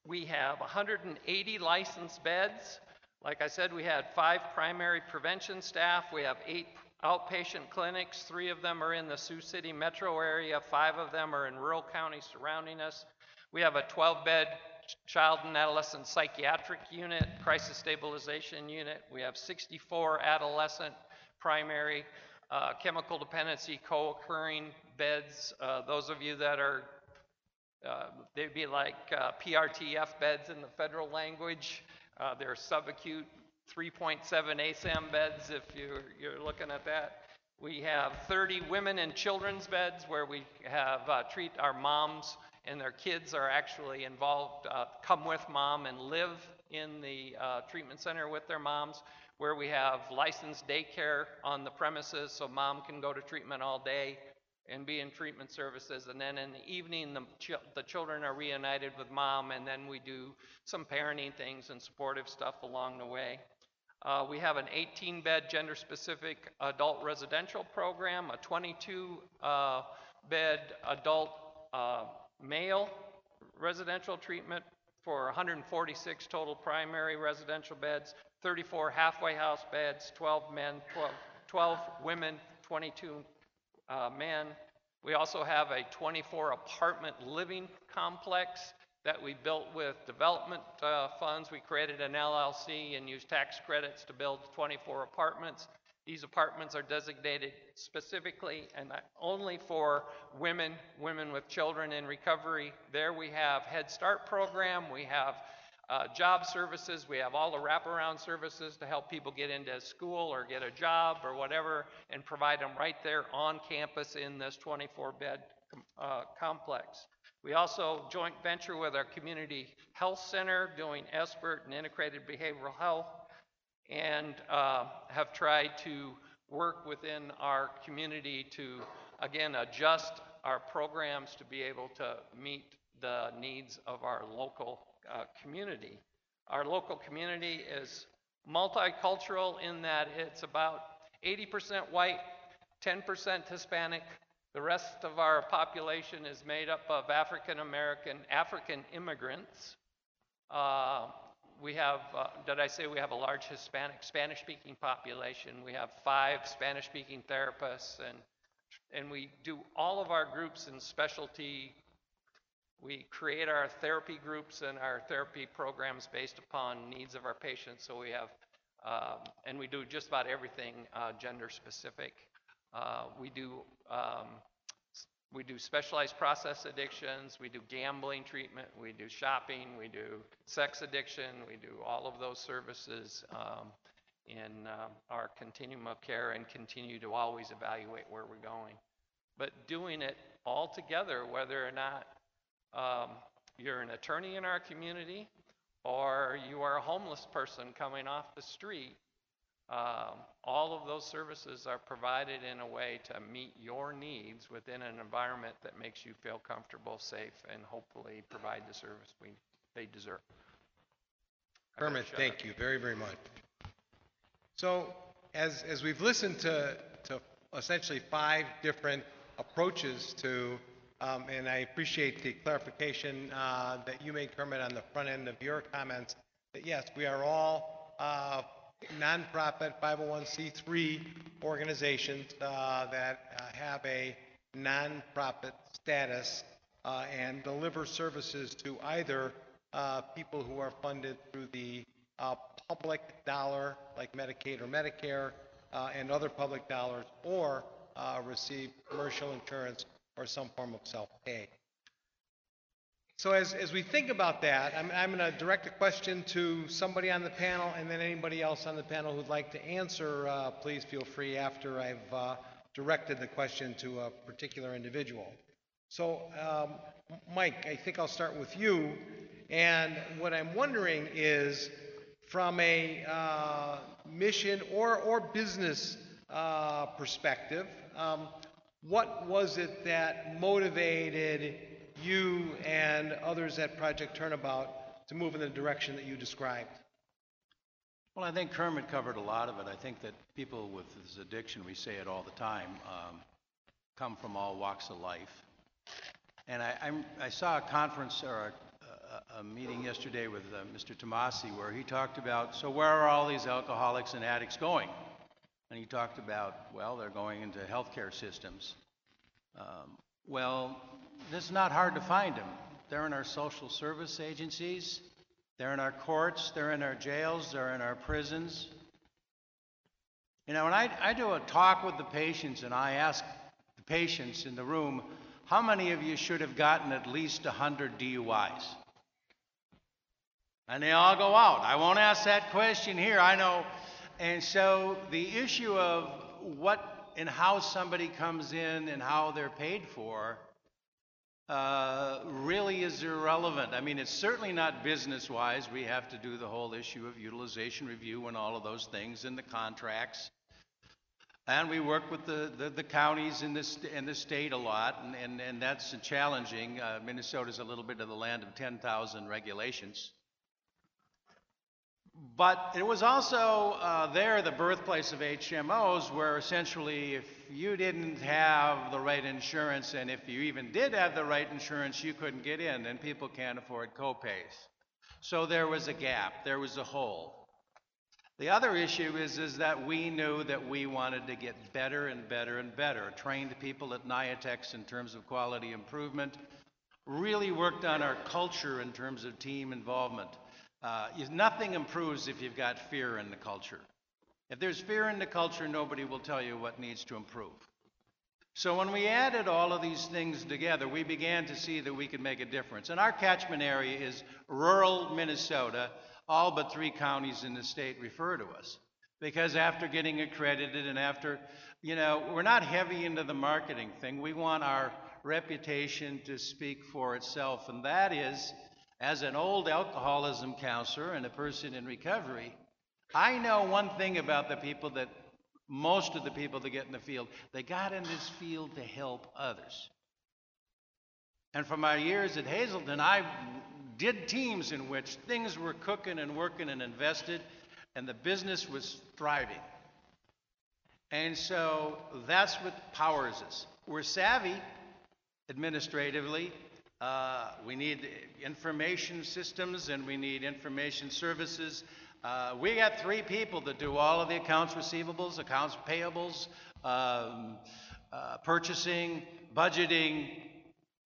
we have 180 licensed beds. Like I said, we had five primary prevention staff. We have eight outpatient clinics. Three of them are in the Sioux City metro area. Five of them are in rural counties surrounding us. We have a 12-bed child and adolescent psychiatric unit, crisis stabilization unit. We have 64 adolescent primary uh, chemical dependency co-occurring beds. Uh, those of you that are, uh, they'd be like uh, PRTF beds in the federal language. Uh, they're subacute 3.7 ASAM beds if you're, you're looking at that. We have 30 women and children's beds where we have uh, treat our moms and their kids are actually involved, uh, come with mom and live in the uh, treatment center with their moms, where we have licensed daycare on the premises so mom can go to treatment all day and be in treatment services. And then in the evening, the, ch- the children are reunited with mom, and then we do some parenting things and supportive stuff along the way. Uh, we have an 18 bed gender specific adult residential program, a 22 uh, bed adult uh, male residential treatment for 146 total primary residential beds, 34 halfway house beds, 12 men, 12, 12 women, 22 uh, men. We also have a 24 apartment living complex that we built with development uh, funds. We created an LLC and used tax credits to build 24 apartments. These apartments are designated specifically and only for women, women with children in recovery. There we have Head Start program, we have uh, job services, we have all the wraparound services to help people get into school or get a job or whatever, and provide them right there on campus in this 24-bed uh, complex. We also joint venture with our community health center doing SBIRT and integrated behavioral health and uh, have tried to work within our community to, again, adjust our programs to be able to meet the needs of our local uh, community. Our local community is multicultural in that it's about 80% white, 10% Hispanic. The rest of our population is made up of African American, African immigrants. Uh, we have, uh, did I say we have a large Hispanic, Spanish-speaking population? We have five Spanish-speaking therapists, and and we do all of our groups in specialty. We create our therapy groups and our therapy programs based upon needs of our patients. So we have, um, and we do just about everything uh, gender specific. Uh, we do um, we do specialized process addictions, we do gambling treatment, we do shopping, we do sex addiction, we do all of those services um, in uh, our continuum of care and continue to always evaluate where we're going. But doing it all together, whether or not um, you're an attorney in our community, or you are a homeless person coming off the street, um, all of those services are provided in a way to meet your needs within an environment that makes you feel comfortable, safe, and hopefully provide the service we, they deserve. Kermit, thank up. you very, very much. So as, as we've listened to, to essentially five different approaches to, um, and I appreciate the clarification, uh, that you made, Kermit, on the front end of your comments, that yes, we are all, uh, nonprofit 501c3 organizations, uh, that uh, have a nonprofit status, uh, and deliver services to either, uh, people who are funded through the, uh, public dollar, like Medicaid or Medicare, uh, and other public dollars, or receive commercial insurance or some form of self-pay. So as, as we think about that, I'm, I'm going to direct a question to somebody on the panel, and then anybody else on the panel who'd like to answer, uh, please feel free after I've uh, directed the question to a particular individual. So, um, Mike, I think I'll start with you. And what I'm wondering is, from a uh, mission or, or business uh, perspective, um, what was it that motivated you and others at Project Turnabout to move in the direction that you described? Well, I think Kermit covered a lot of it. I think that people with this addiction, we say it all the time, um, come from all walks of life. And I, I saw a conference or a, a, a meeting yesterday with uh, Mr. Tomasi where he talked about, so where are all these alcoholics and addicts going? And he talked about, well, they're going into healthcare systems. Um, well, it's not hard to find them. They're in our social service agencies, they're in our courts, they're in our jails, they're in our prisons. You know, when I, I do a talk with the patients and I ask the patients in the room, how many of you should have gotten at least 100 DUIs? And they all go out. I won't ask that question here, I know. And so the issue of what and how somebody comes in and how they're paid for uh, really is irrelevant. I mean, it's certainly not business wise. We have to do the whole issue of utilization review and all of those things in the contracts. And we work with the, the, the counties in this in the state a lot, and, and, and that's challenging. Uh, Minnesota's a little bit of the land of 10,000 regulations. But it was also uh, there, the birthplace of HMOs, where essentially if you didn't have the right insurance, and if you even did have the right insurance, you couldn't get in, and people can't afford copays. So there was a gap, there was a hole. The other issue is, is that we knew that we wanted to get better and better and better. Trained people at NIATx in terms of quality improvement, really worked on our culture in terms of team involvement. Uh, nothing improves if you've got fear in the culture. If there's fear in the culture, nobody will tell you what needs to improve. So when we added all of these things together, we began to see that we could make a difference. And our catchment area is rural Minnesota. All but three counties in the state refer to us. Because after getting accredited and after, you know, we're not heavy into the marketing thing. We want our reputation to speak for itself. And that is, as an old alcoholism counselor and a person in recovery, I know one thing about the people that most of the people that get in the field, they got in this field to help others. And from my years at Hazelden, I did teams in which things were cooking and working and invested, and the business was thriving. And so that's what powers us. We're savvy administratively. Uh, we need information systems and we need information services. Uh, we got three people that do all of the accounts receivables, accounts payables, um, uh, purchasing, budgeting.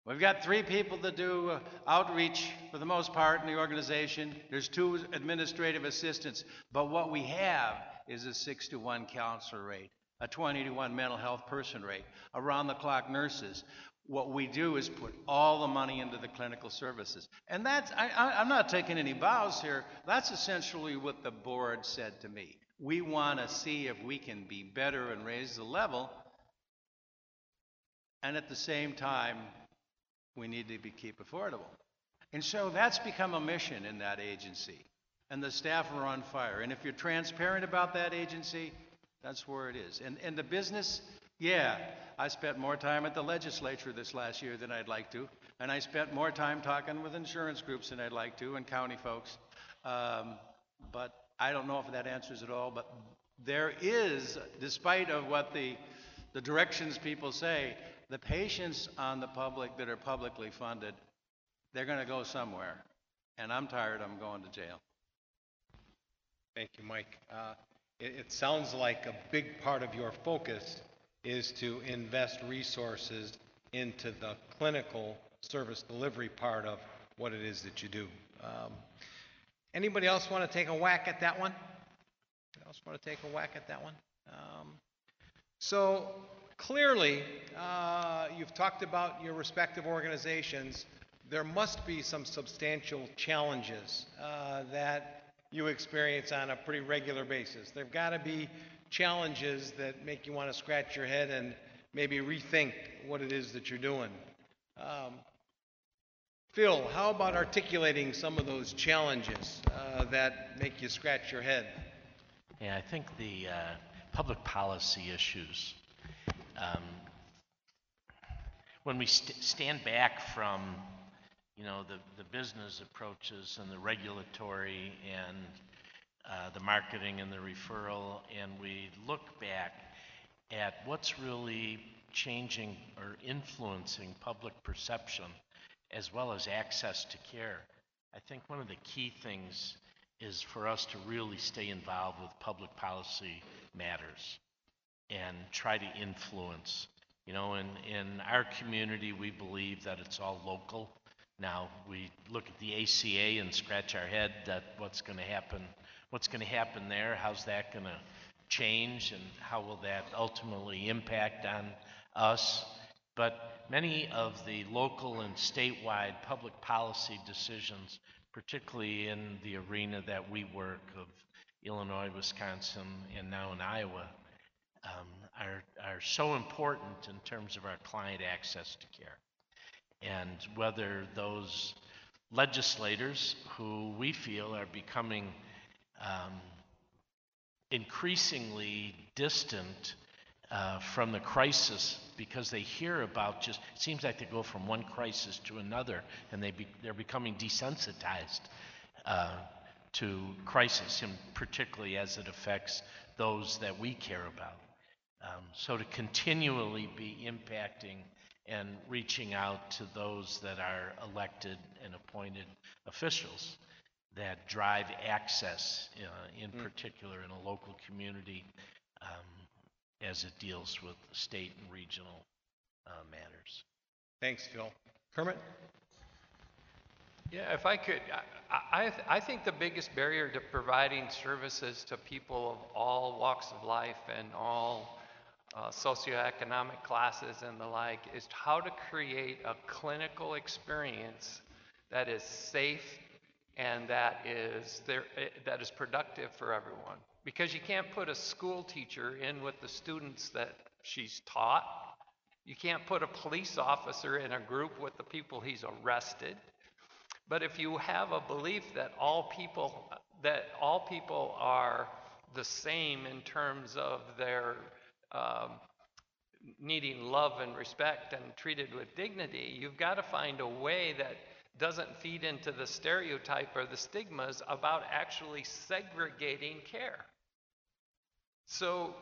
We've got three people that do uh, outreach for the most part in the organization. There's two administrative assistants. But what we have is a six to one counselor rate, a 20 to one mental health person rate, around the clock nurses. What we do is put all the money into the clinical services. And that's, I, I'm not taking any bows here. That's essentially what the board said to me. We want to see if we can be better and raise the level. And at the same time, we need to be keep affordable. And so that's become a mission in that agency. And the staff are on fire. And if you're transparent about that agency, that's where it is. And, and the business, yeah, I spent more time at the legislature this last year than I'd like to. And I spent more time talking with insurance groups than I'd like to and county folks. Um, but I don't know if that answers it all. But there is, despite of what the, the directions people say, the patients on the public that are publicly funded, they're going to go somewhere. And I'm tired, I'm going to jail. Thank you, Mike. Uh, It, it sounds like a big part of your focus is to invest resources into the clinical service delivery part of what it is that you do. Um, Anybody else want to take a whack at that one? Anybody else want to take a whack at that one? Um, So clearly, uh, you've talked about your respective organizations. There must be some substantial challenges uh, that you experience on a pretty regular basis. There've got to be challenges that make you want to scratch your head and maybe rethink what it is that you're doing. Um, Phil, how about articulating some of those challenges uh, that make you scratch your head? Yeah, I think the uh, public policy issues, um, when we st- stand back from, you know, the, the business approaches and the regulatory and uh, the marketing and the referral, and we look back at what's really changing or influencing public perception as well as access to care. I think one of the key things is for us to really stay involved with public policy matters and try to influence. You know, in, in our community, we believe that it's all local. Now, we look at the ACA and scratch our head that what's going to happen, what's going to happen there, how's that going to change, and how will that ultimately impact on us? But many of the local and statewide public policy decisions, particularly in the arena that we work of Illinois, Wisconsin, and now in Iowa, um, are, are so important in terms of our client access to care. And whether those legislators who we feel are becoming um, increasingly distant uh, from the crisis because they hear about just it seems like they go from one crisis to another and they be, they're becoming desensitized uh, to crisis and particularly as it affects those that we care about. Um, so to continually be impacting and reaching out to those that are elected and appointed officials that drive access uh, in particular in a local community um, as it deals with state and regional uh, matters. Thanks, Phil. Kermit? Yeah, if I could, I, I, I think the biggest barrier to providing services to people of all walks of life and all uh, socioeconomic classes and the like is how to create a clinical experience that is safe and that is there, eh, that is productive for everyone. Because you can't put a school teacher in with the students that she's taught. You can't put a police officer in a group with the people he's arrested. But if you have a belief that all people that all people are the same in terms of their um, needing love and respect and treated with dignity, you've got to find a way that doesn't feed into the stereotype or the stigmas about actually segregating care. So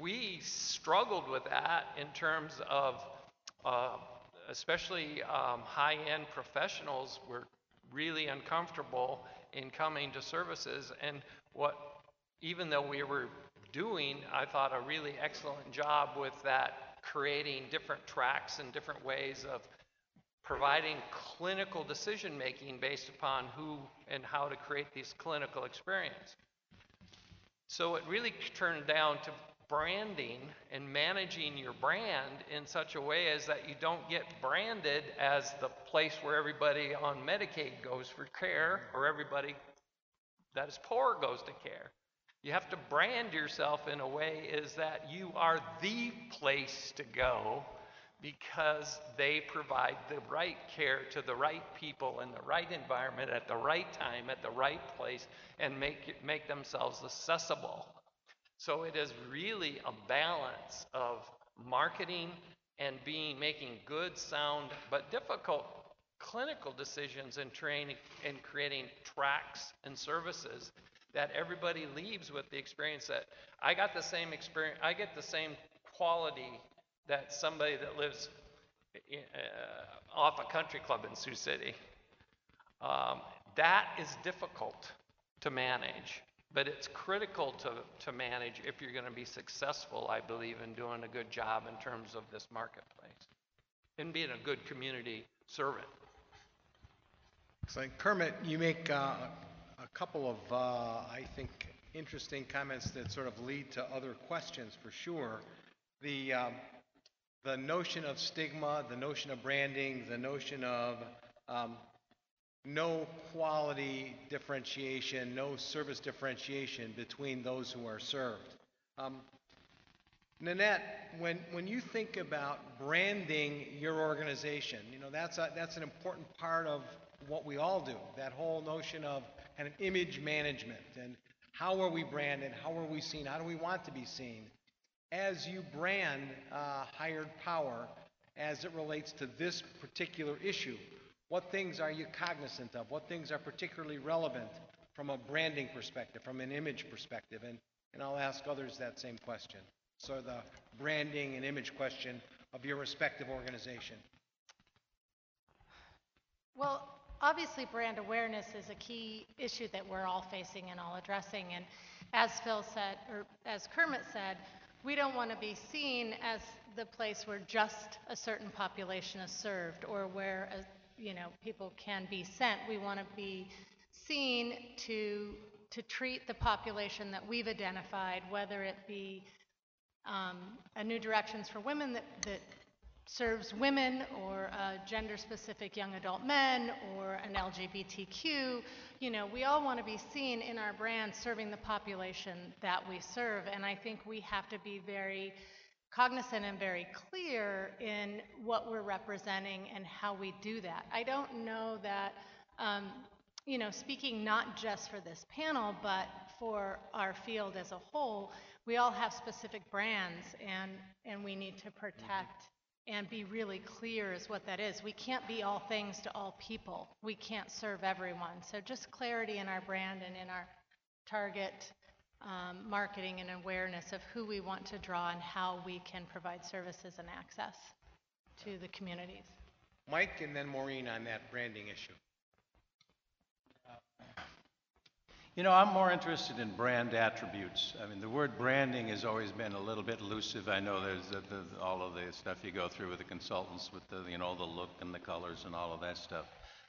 we struggled with that in terms of, uh, especially um, high end professionals were really uncomfortable in coming to services. And what, even though we were doing, I thought, a really excellent job with that, creating different tracks and different ways of providing clinical decision making based upon who and how to create these clinical experience. So it really turned down to branding and managing your brand in such a way as that you don't get branded as the place where everybody on Medicaid goes for care or everybody that is poor goes to care. You have to brand yourself in a way is that you are the place to go because they provide the right care to the right people in the right environment at the right time, at the right place, and make, it- make themselves accessible. So it is really a balance of marketing and being, making good, sound, but difficult clinical decisions and training and creating tracks and services that everybody leaves with the experience that I got the same experience, I get the same quality that somebody that lives i- uh, off a country club in Sioux City. Um, that is difficult to manage, but it's critical to, to manage if you're going to be successful, I believe, in doing a good job in terms of this marketplace and being a good community servant. So Kermit, you make uh, a couple of, uh, I think, interesting comments that sort of lead to other questions for sure. The, um, the notion of stigma, the notion of branding, the notion of um, no quality differentiation, no service differentiation between those who are served. Um, Nanette, when, when you think about branding your organization, you know, that's, a, that's an important part of what we all do, that whole notion of kind of image management and how are we branded, how are we seen, how do we want to be seen. As you brand uh, hired power as it relates to this particular issue, what things are you cognizant of? What things are particularly relevant from a branding perspective, from an image perspective? And, and I'll ask others that same question. So the branding and image question of your respective organization. Well, obviously, brand awareness is a key issue that we're all facing and all addressing. And as Phil said, or as Kermit said, we don't want to be seen as the place where just a certain population is served or where, uh, you know, people can be sent. We want to be seen to, to treat the population that we've identified, whether it be um, a New Directions for Women that, that serves women or uh, gender-specific young adult men or an LGBTQ. You know, we all want to be seen in our brand serving the population that we serve, and I think we have to be very cognizant and very clear in what we're representing and how we do that. I don't know that, um, you know, speaking not just for this panel, but for our field as a whole, we all have specific brands, and, and we need to protect and be really clear as what that is. We can't be all things to all people. We can't serve everyone. So just clarity in our brand and in our target um, marketing and awareness of who we want to draw and how we can provide services and access to the communities. Mike and then Maureen on that branding issue. You know, I'm more interested in brand attributes. I mean, the word branding has always been a little bit elusive. I know there's the, the, all of the stuff you go through with the consultants, with the, you know, the look and the colors and all of that stuff.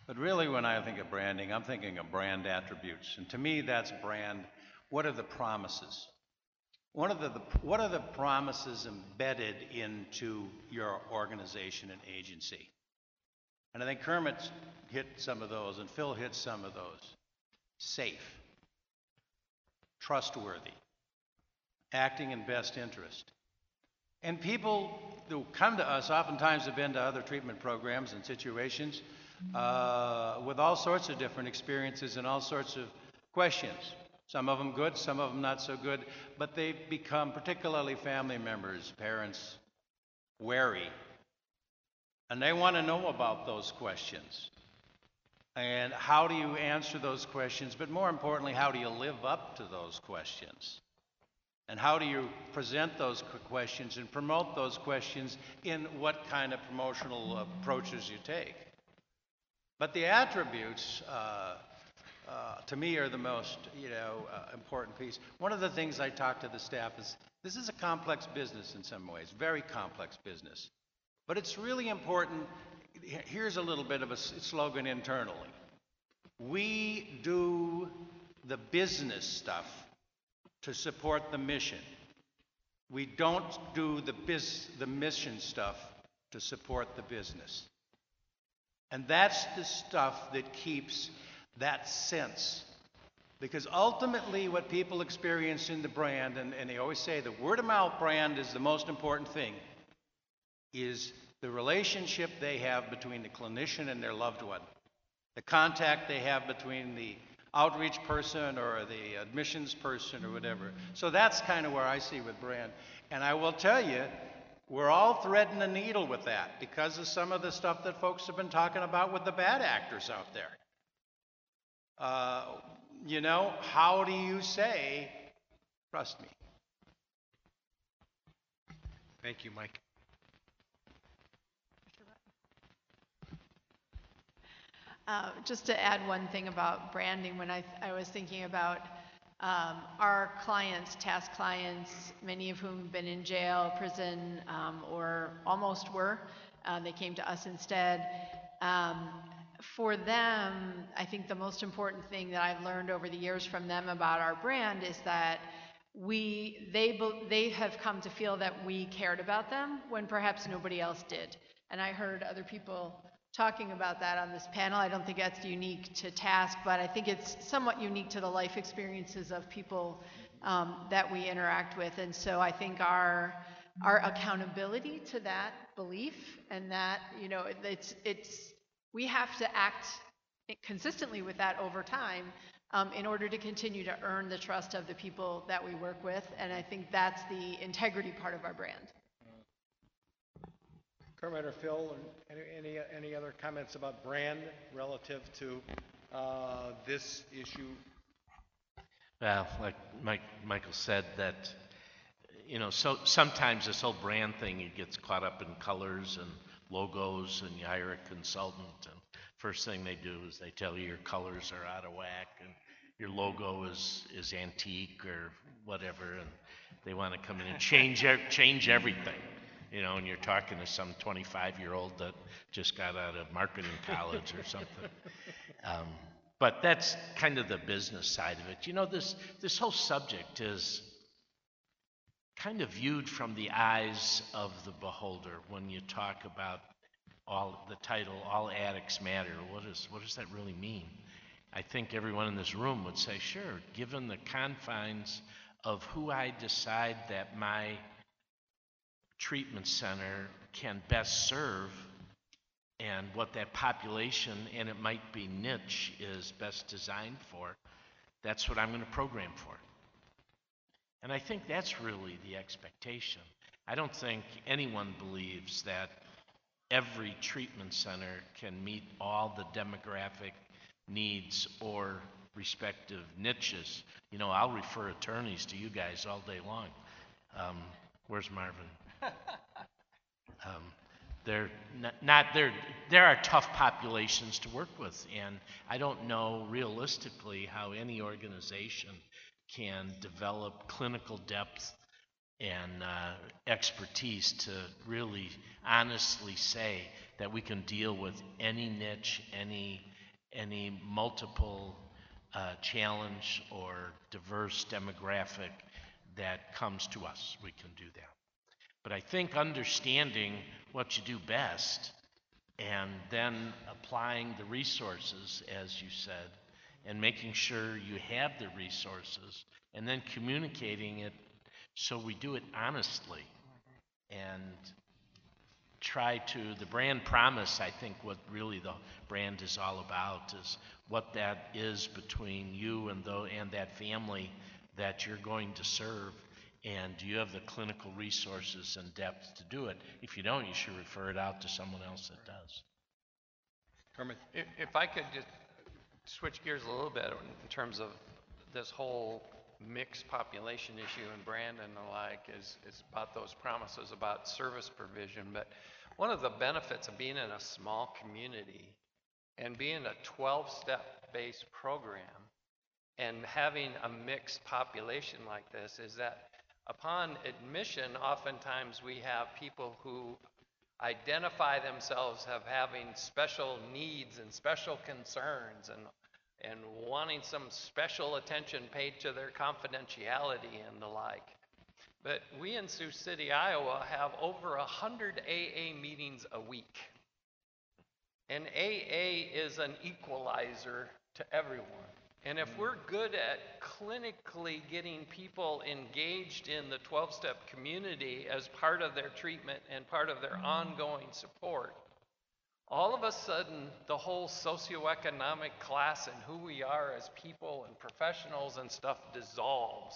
But really, when I think of branding, I'm thinking of brand attributes. And to me, that's brand. What are the promises? One of the, the, what are the promises embedded into your organization and agency? And I think Kermit hit some of those, and Phil hit some of those. Safe, trustworthy, acting in best interest. And people who come to us oftentimes have been to other treatment programs and situations uh, with all sorts of different experiences and all sorts of questions. Some of them good, some of them not so good, but they become, particularly family members, parents, wary. And they want to know about those questions. And how do you answer those questions? But more importantly, how do you live up to those questions? And how do you present those questions and promote those questions in what kind of promotional approaches you take? But the attributes, uh, uh, to me, are the most, you know, uh, important piece. One of the things I talk to the staff is this is a complex business in some ways, very complex business. But it's really important. He- Here's a little bit of a slogan internally. We do the business stuff to support the mission. We don't do the biz, the mission stuff to support the business. And that's the stuff that keeps that sense. Because ultimately, what people experience in the brand, and, and they always say the word of mouth brand is the most important thing, is the relationship they have between the clinician and their loved one, the contact they have between the outreach person or the admissions person or whatever. So that's kind of where I see with brand. And I will tell you, we're all threading the needle with that because of some of the stuff that folks have been talking about with the bad actors out there. Uh, you know, how do you say, trust me? Thank you, Mike. Uh, Just to add one thing about branding, when I, I was thinking about um, our clients, TASC clients, many of whom have been in jail, prison, um, or almost were, uh, they came to us instead. Um, For them, I think the most important thing that I've learned over the years from them about our brand is that we they they have come to feel that we cared about them when perhaps nobody else did. And I heard other people talking about that on this panel. I don't think that's unique to TASC, but I think it's somewhat unique to the life experiences of people um, that we interact with. And so I think our, our accountability to that belief and that, you know, it's, it's, we have to act consistently with that over time um, in order to continue to earn the trust of the people that we work with. And I think that's the integrity part of our brand. Kermit or Phil, any, any, any other comments about brand relative to, uh, this issue? Well, like Mike, Michael said, that, you know, so sometimes this whole brand thing, it gets caught up in colors and logos, and you hire a consultant, and first thing they do is they tell you your colors are out of whack, and your logo is, is antique or whatever, and they want to come in and change, change everything. You know, and you're talking to some 25-year-old that just got out of marketing college or something. <laughs> Um, But that's kind of the business side of it. You know, this, this whole subject is kind of viewed from the eyes of the beholder when you talk about all, the title, All Addicts Matter. What is, what does that really mean? I think everyone in this room would say, sure, given the confines of who I decide that my treatment center can best serve and what that population, and it might be niche, is best designed for, that's what I'm going to program for. And I think that's really the expectation. I don't think anyone believes that every treatment center can meet all the demographic needs or respective niches. You know, I'll refer attorneys to you guys all day long. Um, where's Marvin? <laughs> Um, they're not, not they're, there are tough populations to work with, and I don't know realistically how any organization can develop clinical depth and uh, expertise to really honestly say that we can deal with any niche, any any multiple uh, challenge or diverse demographic that comes to us. We can do that. But I think understanding what you do best and then applying the resources, as you said, and making sure you have the resources and then communicating it so we do it honestly and try to the brand promise i think what really the brand is all about is what that is between you and though and that family that you're going to serve and do you have the clinical resources and depth to do it if you don't you should refer it out to someone else that does Kermit? If, if I could just switch gears a little bit in terms of this whole mixed population issue and Brandon and the like is, is about those promises about service provision. But one of the benefits of being in a small community and being a 12-step based program and having a mixed population like this is that upon admission, oftentimes we have people who identify themselves as having special needs and special concerns and and wanting some special attention paid to their confidentiality and the like. But we in Sioux City, Iowa have over a hundred AA meetings a week. And AA is an equalizer to everyone. And if we're good at clinically getting people engaged in the 12 step community as part of their treatment and part of their ongoing support, all of a sudden the whole socioeconomic class and who we are as people and professionals and stuff dissolves.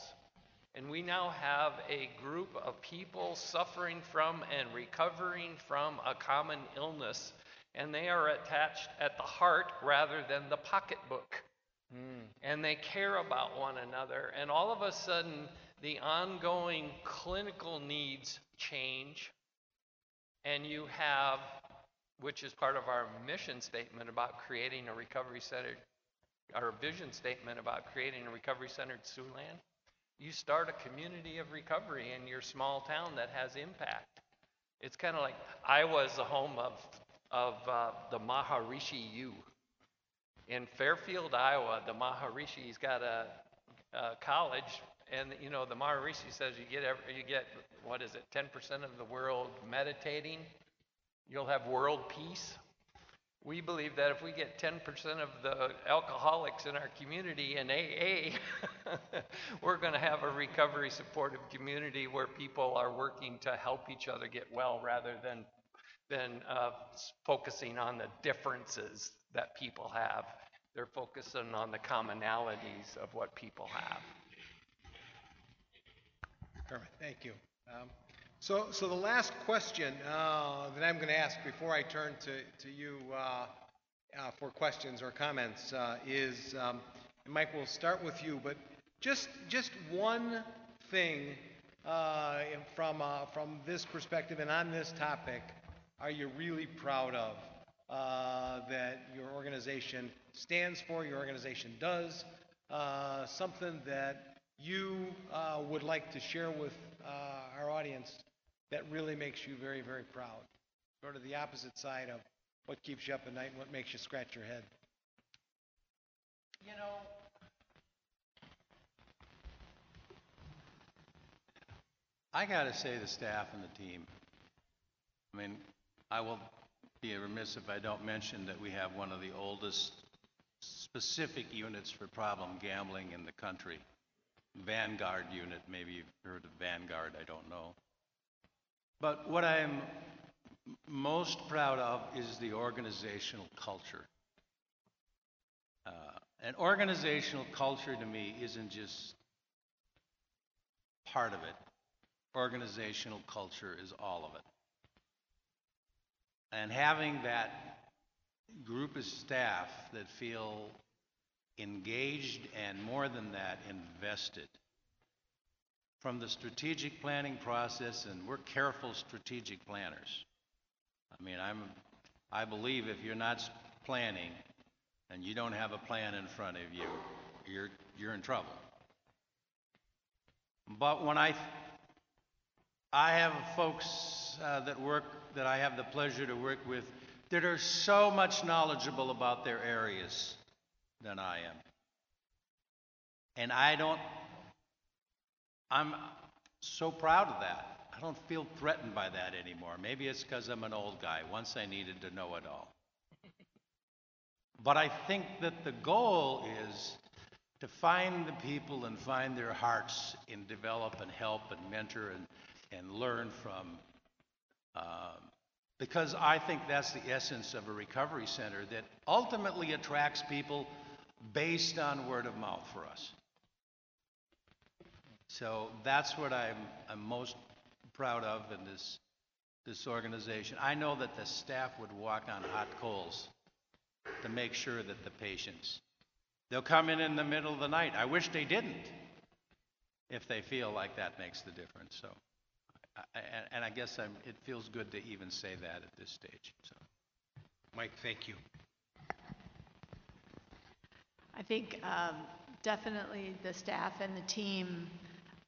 And we now have a group of people suffering from and recovering from a common illness, and they are attached at the heart rather than the pocketbook and they care about one another. And all of a sudden, the ongoing clinical needs change, and you have, which is part of our mission statement about creating a recovery centered, our vision statement about creating a recovery centered Siouxland. You start a community of recovery in your small town that has impact. It's kind of like I was the home of, of uh, the Maharishi U. In Fairfield, Iowa, the Maharishi's got a, a college, and you know the Maharishi says you get every, you get what is it, 10% of the world meditating, you'll have world peace. We believe that if we get 10% of the alcoholics in our community in AA, <laughs> we're going to have a recovery supportive community where people are working to help each other get well rather than than uh, focusing on the differences that people have. They're focusing on the commonalities of what people have. Perfect, thank you. Um, So, so the last question uh, that I'm going to ask before I turn to, to you uh, uh, for questions or comments uh, is, um, Mike, we'll start with you, but just, just one thing uh, from, uh, from this perspective and on this topic are you really proud of uh, that your organization stands for, your organization does, uh, something that you uh, would like to share with uh, our audience that really makes you very, very proud? Sort of the opposite side of what keeps you up at night and what makes you scratch your head. You know, I got to say the staff and the team. I mean, I will be remiss if I don't mention that we have one of the oldest specific units for problem gambling in the country. Vanguard unit, maybe you've heard of Vanguard, I don't know. But what I'm most proud of is the organizational culture. Uh, An organizational culture to me isn't just part of it. Organizational culture is all of it. And having that group of staff that feel engaged and more than that, invested. From the strategic planning process, and we're careful strategic planners. I mean, I'm, I believe if you're not planning and you don't have a plan in front of you, you're, you're in trouble. But when I, I have folks uh, that work, that I have the pleasure to work with, that are so much knowledgeable about their areas than I am. And I don't, I'm so proud of that. I don't feel threatened by that anymore. Maybe it's because I'm an old guy. Once I needed to know it all. <laughs> But I think that the goal is to find the people and find their hearts and develop and help and mentor and, and learn from. Um, because I think that's the essence of a recovery center that ultimately attracts people based on word of mouth for us. So that's what I'm, I'm most proud of in this, this organization. I know that the staff would walk on hot coals to make sure that the patients, they'll come in in the middle of the night. I wish they didn't, if they feel like that makes the difference. So, I, and I guess I'm, it feels good to even say that at this stage. So. Mike, thank you. I think um, definitely the staff and the team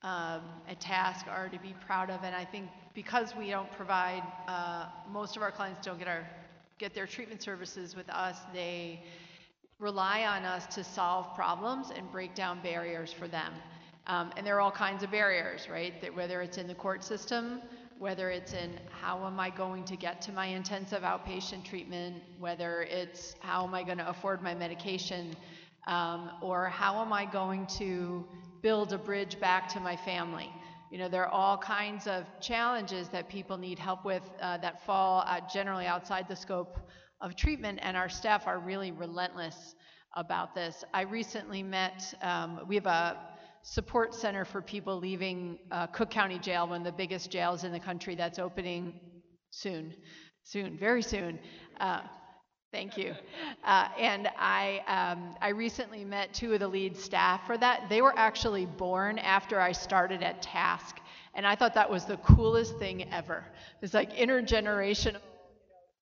um, at TASC are to be proud of, and I think because we don't provide, uh, most of our clients don't get our, get their treatment services with us, they rely on us to solve problems and break down barriers for them. Um, and there are all kinds of barriers, right? That whether it's in the court system, whether it's in how am I going to get to my intensive outpatient treatment, whether it's how am I going to afford my medication. Um, or how am I going to build a bridge back to my family? You know, there are all kinds of challenges that people need help with uh, that fall uh, generally outside the scope of treatment, and our staff are really relentless about this. I recently met, um, we have a support center for people leaving uh, Cook County Jail, one of the biggest jails in the country that's opening soon, soon, very soon. Uh, Thank you. Uh, and I, um, I recently met two of the lead staff for that. They were actually born after I started at TASC, and I thought that was the coolest thing ever. It's like intergenerational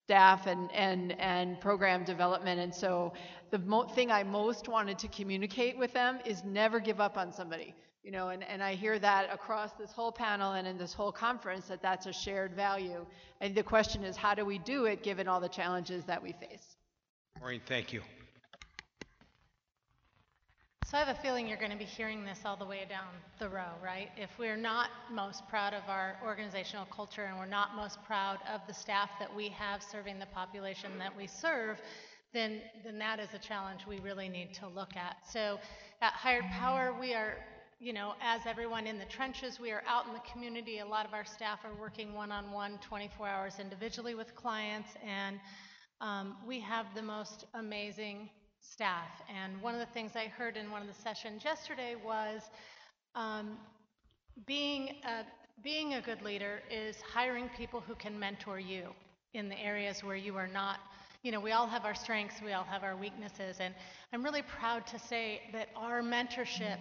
staff and, and, and program development. And so the mo- thing I most wanted to communicate with them is never give up on somebody. You know, and, and I hear that across this whole panel and in this whole conference that that's a shared value. And the question is, how do we do it given all the challenges that we face? Maureen, thank you. So I have a feeling you're going to be hearing this all the way down the row, right? If we're not most proud of our organizational culture and we're not most proud of the staff that we have serving the population that we serve, then, then that is a challenge we really need to look at. So at Hired Power, we are, you know, as everyone in the trenches, we are out in the community. A lot of our staff are working one-on-one, 24 hours individually with clients, and um, we have the most amazing staff. And one of the things I heard in one of the sessions yesterday was um, being, a, being a good leader is hiring people who can mentor you in the areas where you are not. You know, we all have our strengths, we all have our weaknesses, and I'm really proud to say that our mentorship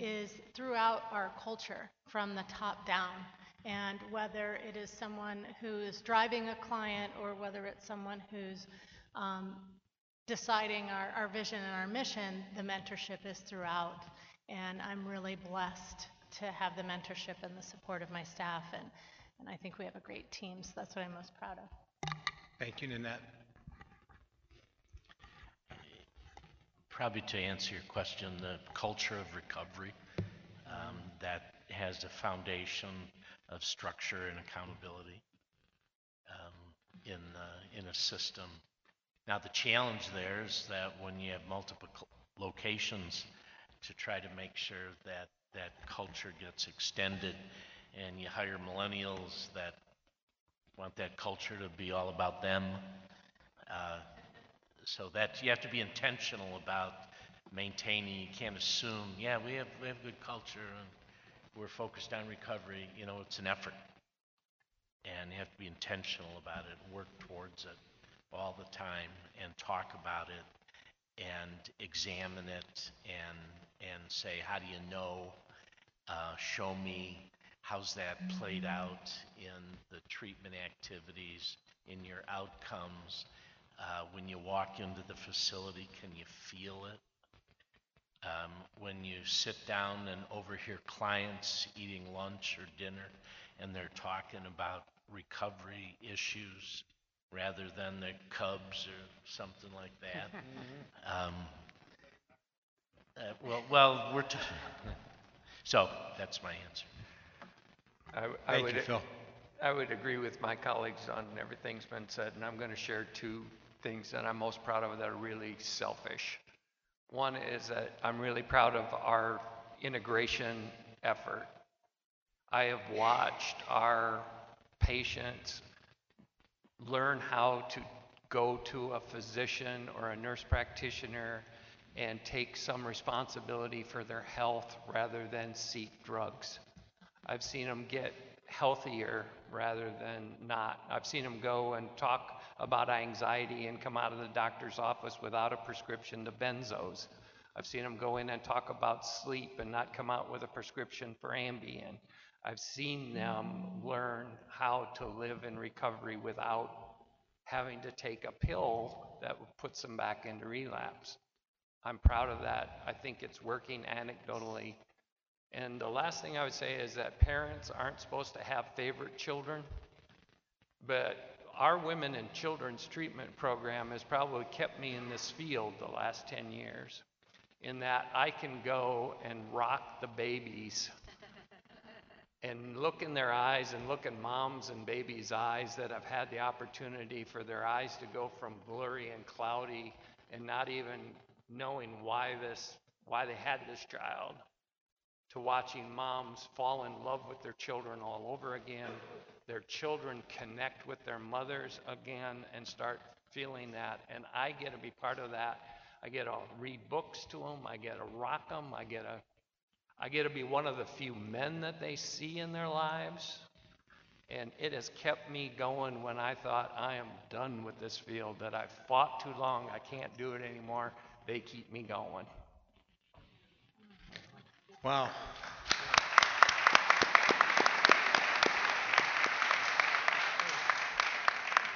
is throughout our culture from the top down. And whether it is someone who is driving a client or whether it's someone who's um, deciding our, our vision and our mission, the mentorship is throughout. And I'm really blessed to have the mentorship and the support of my staff. And, and I think we have a great team, so that's what I'm most proud of. Thank you, Nanette. Probably to answer your question, the culture of recovery um, that has a foundation of structure and accountability um, in, uh, in a system. Now, the challenge there is that when you have multiple locations, to try to make sure that that culture gets extended and you hire millennials that want that culture to be all about them. Uh, so that you have to be intentional about maintaining. You can't assume, yeah, we have we have good culture and we're focused on recovery. You know, it's an effort, and you have to be intentional about it, work towards it all the time, and talk about it, and examine it, and and say, how do you know? Uh, show me how's that played out in the treatment activities, in your outcomes. Uh, when you walk into the facility, can you feel it? Um, when you sit down and overhear clients eating lunch or dinner and they're talking about recovery issues rather than the Cubs or something like that. <laughs> um, uh, well, well, we're t- <laughs> so that's my answer. I w- I Thank would, you, Phil. I would agree with my colleagues on everything's been said, and I'm going to share two things that I'm most proud of that are really selfish. One is that I'm really proud of our integration effort. I have watched our patients learn how to go to a physician or a nurse practitioner and take some responsibility for their health rather than seek drugs. I've seen them get healthier rather than not. I've seen them go and talk about anxiety and come out of the doctor's office without a prescription to benzos. I've seen them go in and talk about sleep and not come out with a prescription for Ambien. I've seen them learn how to live in recovery without having to take a pill that puts them back into relapse. I'm proud of that. I think it's working anecdotally. And the last thing I would say is that parents aren't supposed to have favorite children, but our women and children's treatment program has probably kept me in this field the last 10 years, in that I can go and rock the babies and look in their eyes and look in moms and babies' eyes that have had the opportunity for their eyes to go from blurry and cloudy and not even knowing why this, why they had this child, to watching moms fall in love with their children all over again, their children connect with their mothers again and start feeling that. And I get to be part of that. I get to read books to them. I get to rock them. I get to, I get to be one of the few men that they see in their lives. And it has kept me going when I thought I am done with this field, that I've fought too long, I can't do it anymore. They keep me going. Wow.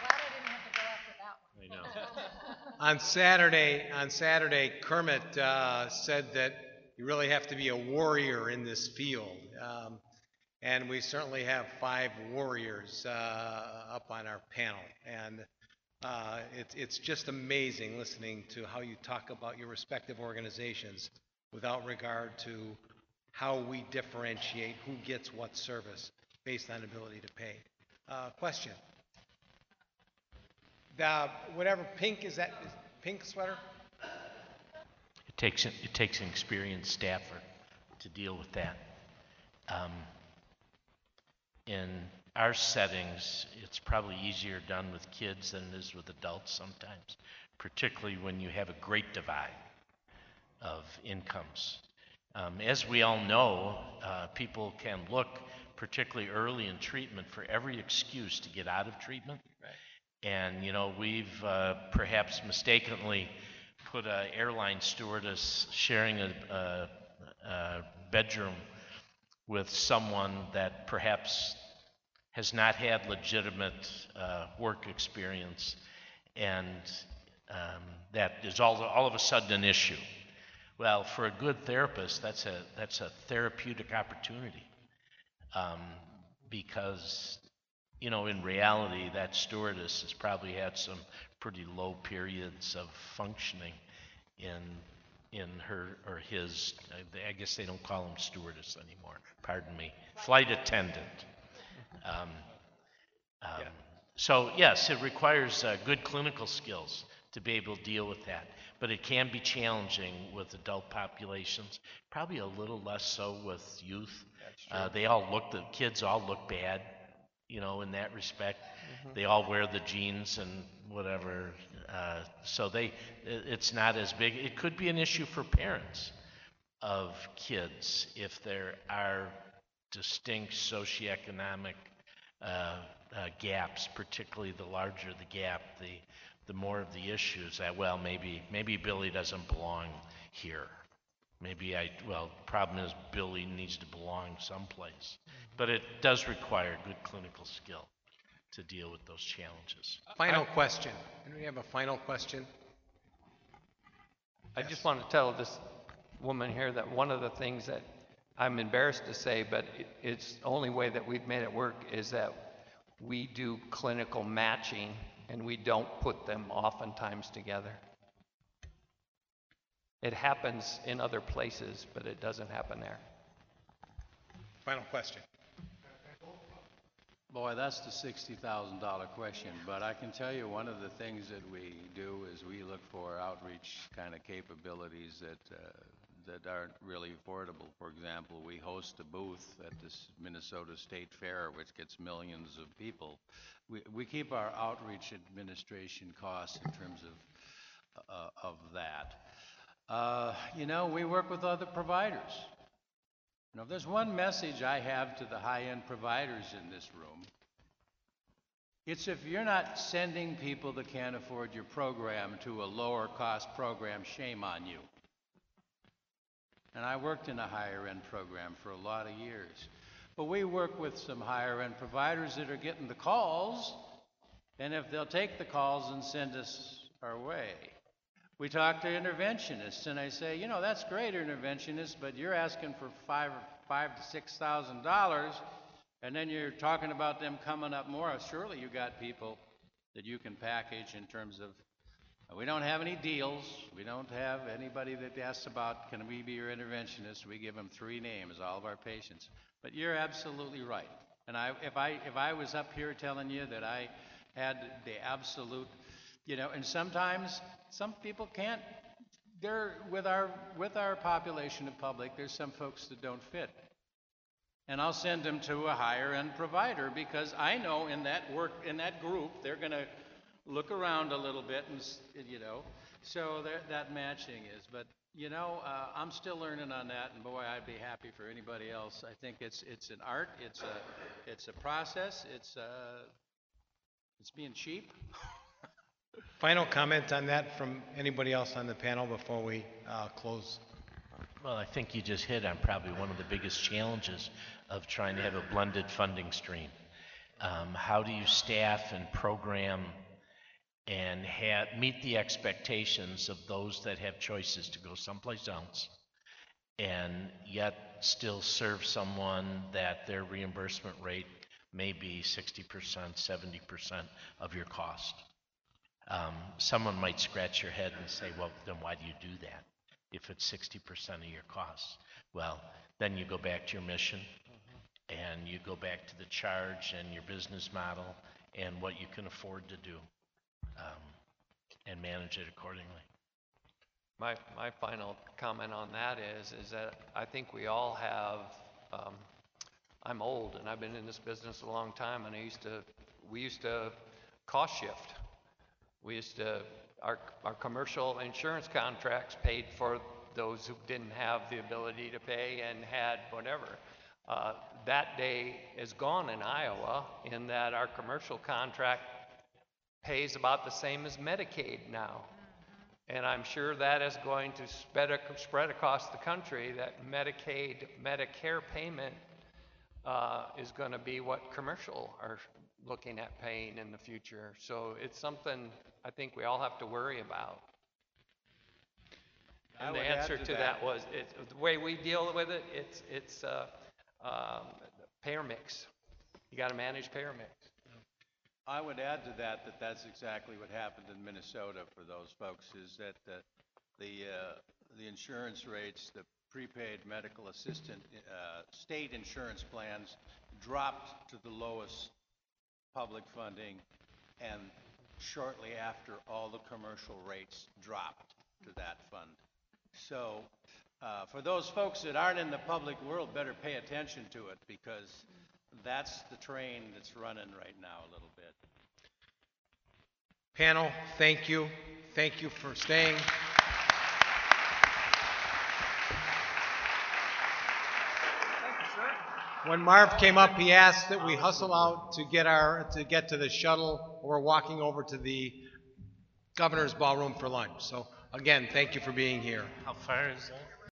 Glad I didn't have to go after that. I know. <laughs> On Saturday, on Saturday, Kermit uh, said that you really have to be a warrior in this field. Um, and we certainly have five warriors uh, up on our panel. And uh, it's, it's just amazing listening to how you talk about your respective organizations without regard to how we differentiate who gets what service based on ability to pay. Uh, question? The, whatever pink is that, is pink sweater? It takes, it takes an experienced staffer to deal with that. Um, in our settings, it's probably easier done with kids than it is with adults sometimes, particularly when you have a great divide of incomes. Um, as we all know, uh, people can look, particularly early in treatment, for every excuse to get out of treatment. Right. And, you know, we've uh, perhaps mistakenly put an airline stewardess sharing a, a, a bedroom with someone that perhaps has not had legitimate uh, work experience, and um, that is all, all of a sudden an issue. Well, for a good therapist, that's a, that's a therapeutic opportunity um, because you know, in reality, that stewardess has probably had some pretty low periods of functioning in in her or his. I guess they don't call them stewardess anymore. Pardon me, flight attendant. Um, um, So yes, it requires uh, good clinical skills to be able to deal with that, but it can be challenging with adult populations. Probably a little less so with youth. Uh, they all look. The kids all look bad you know, in that respect. They all wear the jeans and whatever, uh, so they, it's not as big. It could be an issue for parents of kids if there are distinct socioeconomic uh, uh, gaps, particularly the larger the gap, the, the more of the issues that, well, maybe, maybe Billy doesn't belong here. Maybe I, well, the problem is Billy needs to belong someplace. But it does require good clinical skill to deal with those challenges. Final question. Do we have a final question? I just want to tell this woman here that one of the things that I'm embarrassed to say, but it- it's the only way that we've made it work is that we do clinical matching and we don't put them oftentimes together. It happens in other places, but it doesn't happen there. Final question. Boy, that's the sixty thousand dollar question, but I can tell you, one of the things that we do is we look for outreach kind of capabilities that, uh, that aren't really affordable. For example, we host a booth at this Minnesota State Fair, which gets millions of people. We, we keep our outreach administration costs in terms of, uh, of that. Uh, you know, we work with other providers. Now, if there's one message I have to the high-end providers in this room, it's if you're not sending people that can't afford your program to a lower-cost program, shame on you. And I worked in a higher-end program for a lot of years. But we work with some higher-end providers that are getting the calls, and if they'll take the calls and send us our way. We talk to interventionists, and I say, you know, that's great, interventionists, but you're asking for five, five to six thousand dollars, and then you're talking about them coming up more. Surely you got people that you can package in terms of, we don't have any deals. We don't have anybody that asks about, can we be your interventionist? We give them three names, all of our patients. But you're absolutely right. And I, if I, if I was up here telling you that I had the absolute, you know, and sometimes some people can't there, with our, with our population of public, there's some folks that don't fit. And I'll send them to a higher end provider because I know in that work, in that group, they're gonna look around a little bit and, you know, so there, that matching is, but, you know, uh, I'm still learning on that and boy, I'd be happy for anybody else. I think it's, it's an art, it's a, it's a process, it's, uh, it's being cheap. <laughs> Final comment on that from anybody else on the panel before we uh, close? Well, I think you just hit on probably one of the biggest challenges of trying to have a blended funding stream. Um, how do you staff and program and have, meet the expectations of those that have choices to go someplace else and yet still serve someone that their reimbursement rate may be 60%, 70% of your cost? Um, someone might scratch your head and say, well, then why do you do that? if it's 60% of your costs. Well, then you go back to your mission and you go back to the charge and your business model and what you can afford to do um, and manage it accordingly. My, my final comment on that is, is that I think we all have, um, I'm old and I've been in this business a long time and I used to, we used to cost shift. We used to, our, our commercial insurance contracts paid for those who didn't have the ability to pay and had whatever. Uh, that day is gone in Iowa in that our commercial contract pays about the same as Medicaid now. And I'm sure that is going to spread, spread across the country, that Medicaid, Medicare payment uh, is going to be what commercial are looking at paying in the future. So it's something I think we all have to worry about. I And the answer to to that- that was, it's, the way we deal with it, it's, it's uh, um, payer mix. You got to manage payer mix. I would add to that, that that's exactly what happened in Minnesota for those folks, is that the, the, uh, the insurance rates, the prepaid medical assistant, uh, state insurance plans dropped to the lowest public funding, and shortly after, all the commercial rates dropped to that fund. So, uh, for those folks that aren't in the public world, better pay attention to it, because that's the train that's running right now a little bit. Panel, thank you. Thank you for staying. When Marv came up, he asked that we hustle out to get our, to get to the shuttle. We're walking over to the governor's ballroom for lunch. So again, thank you for being here. How far is that?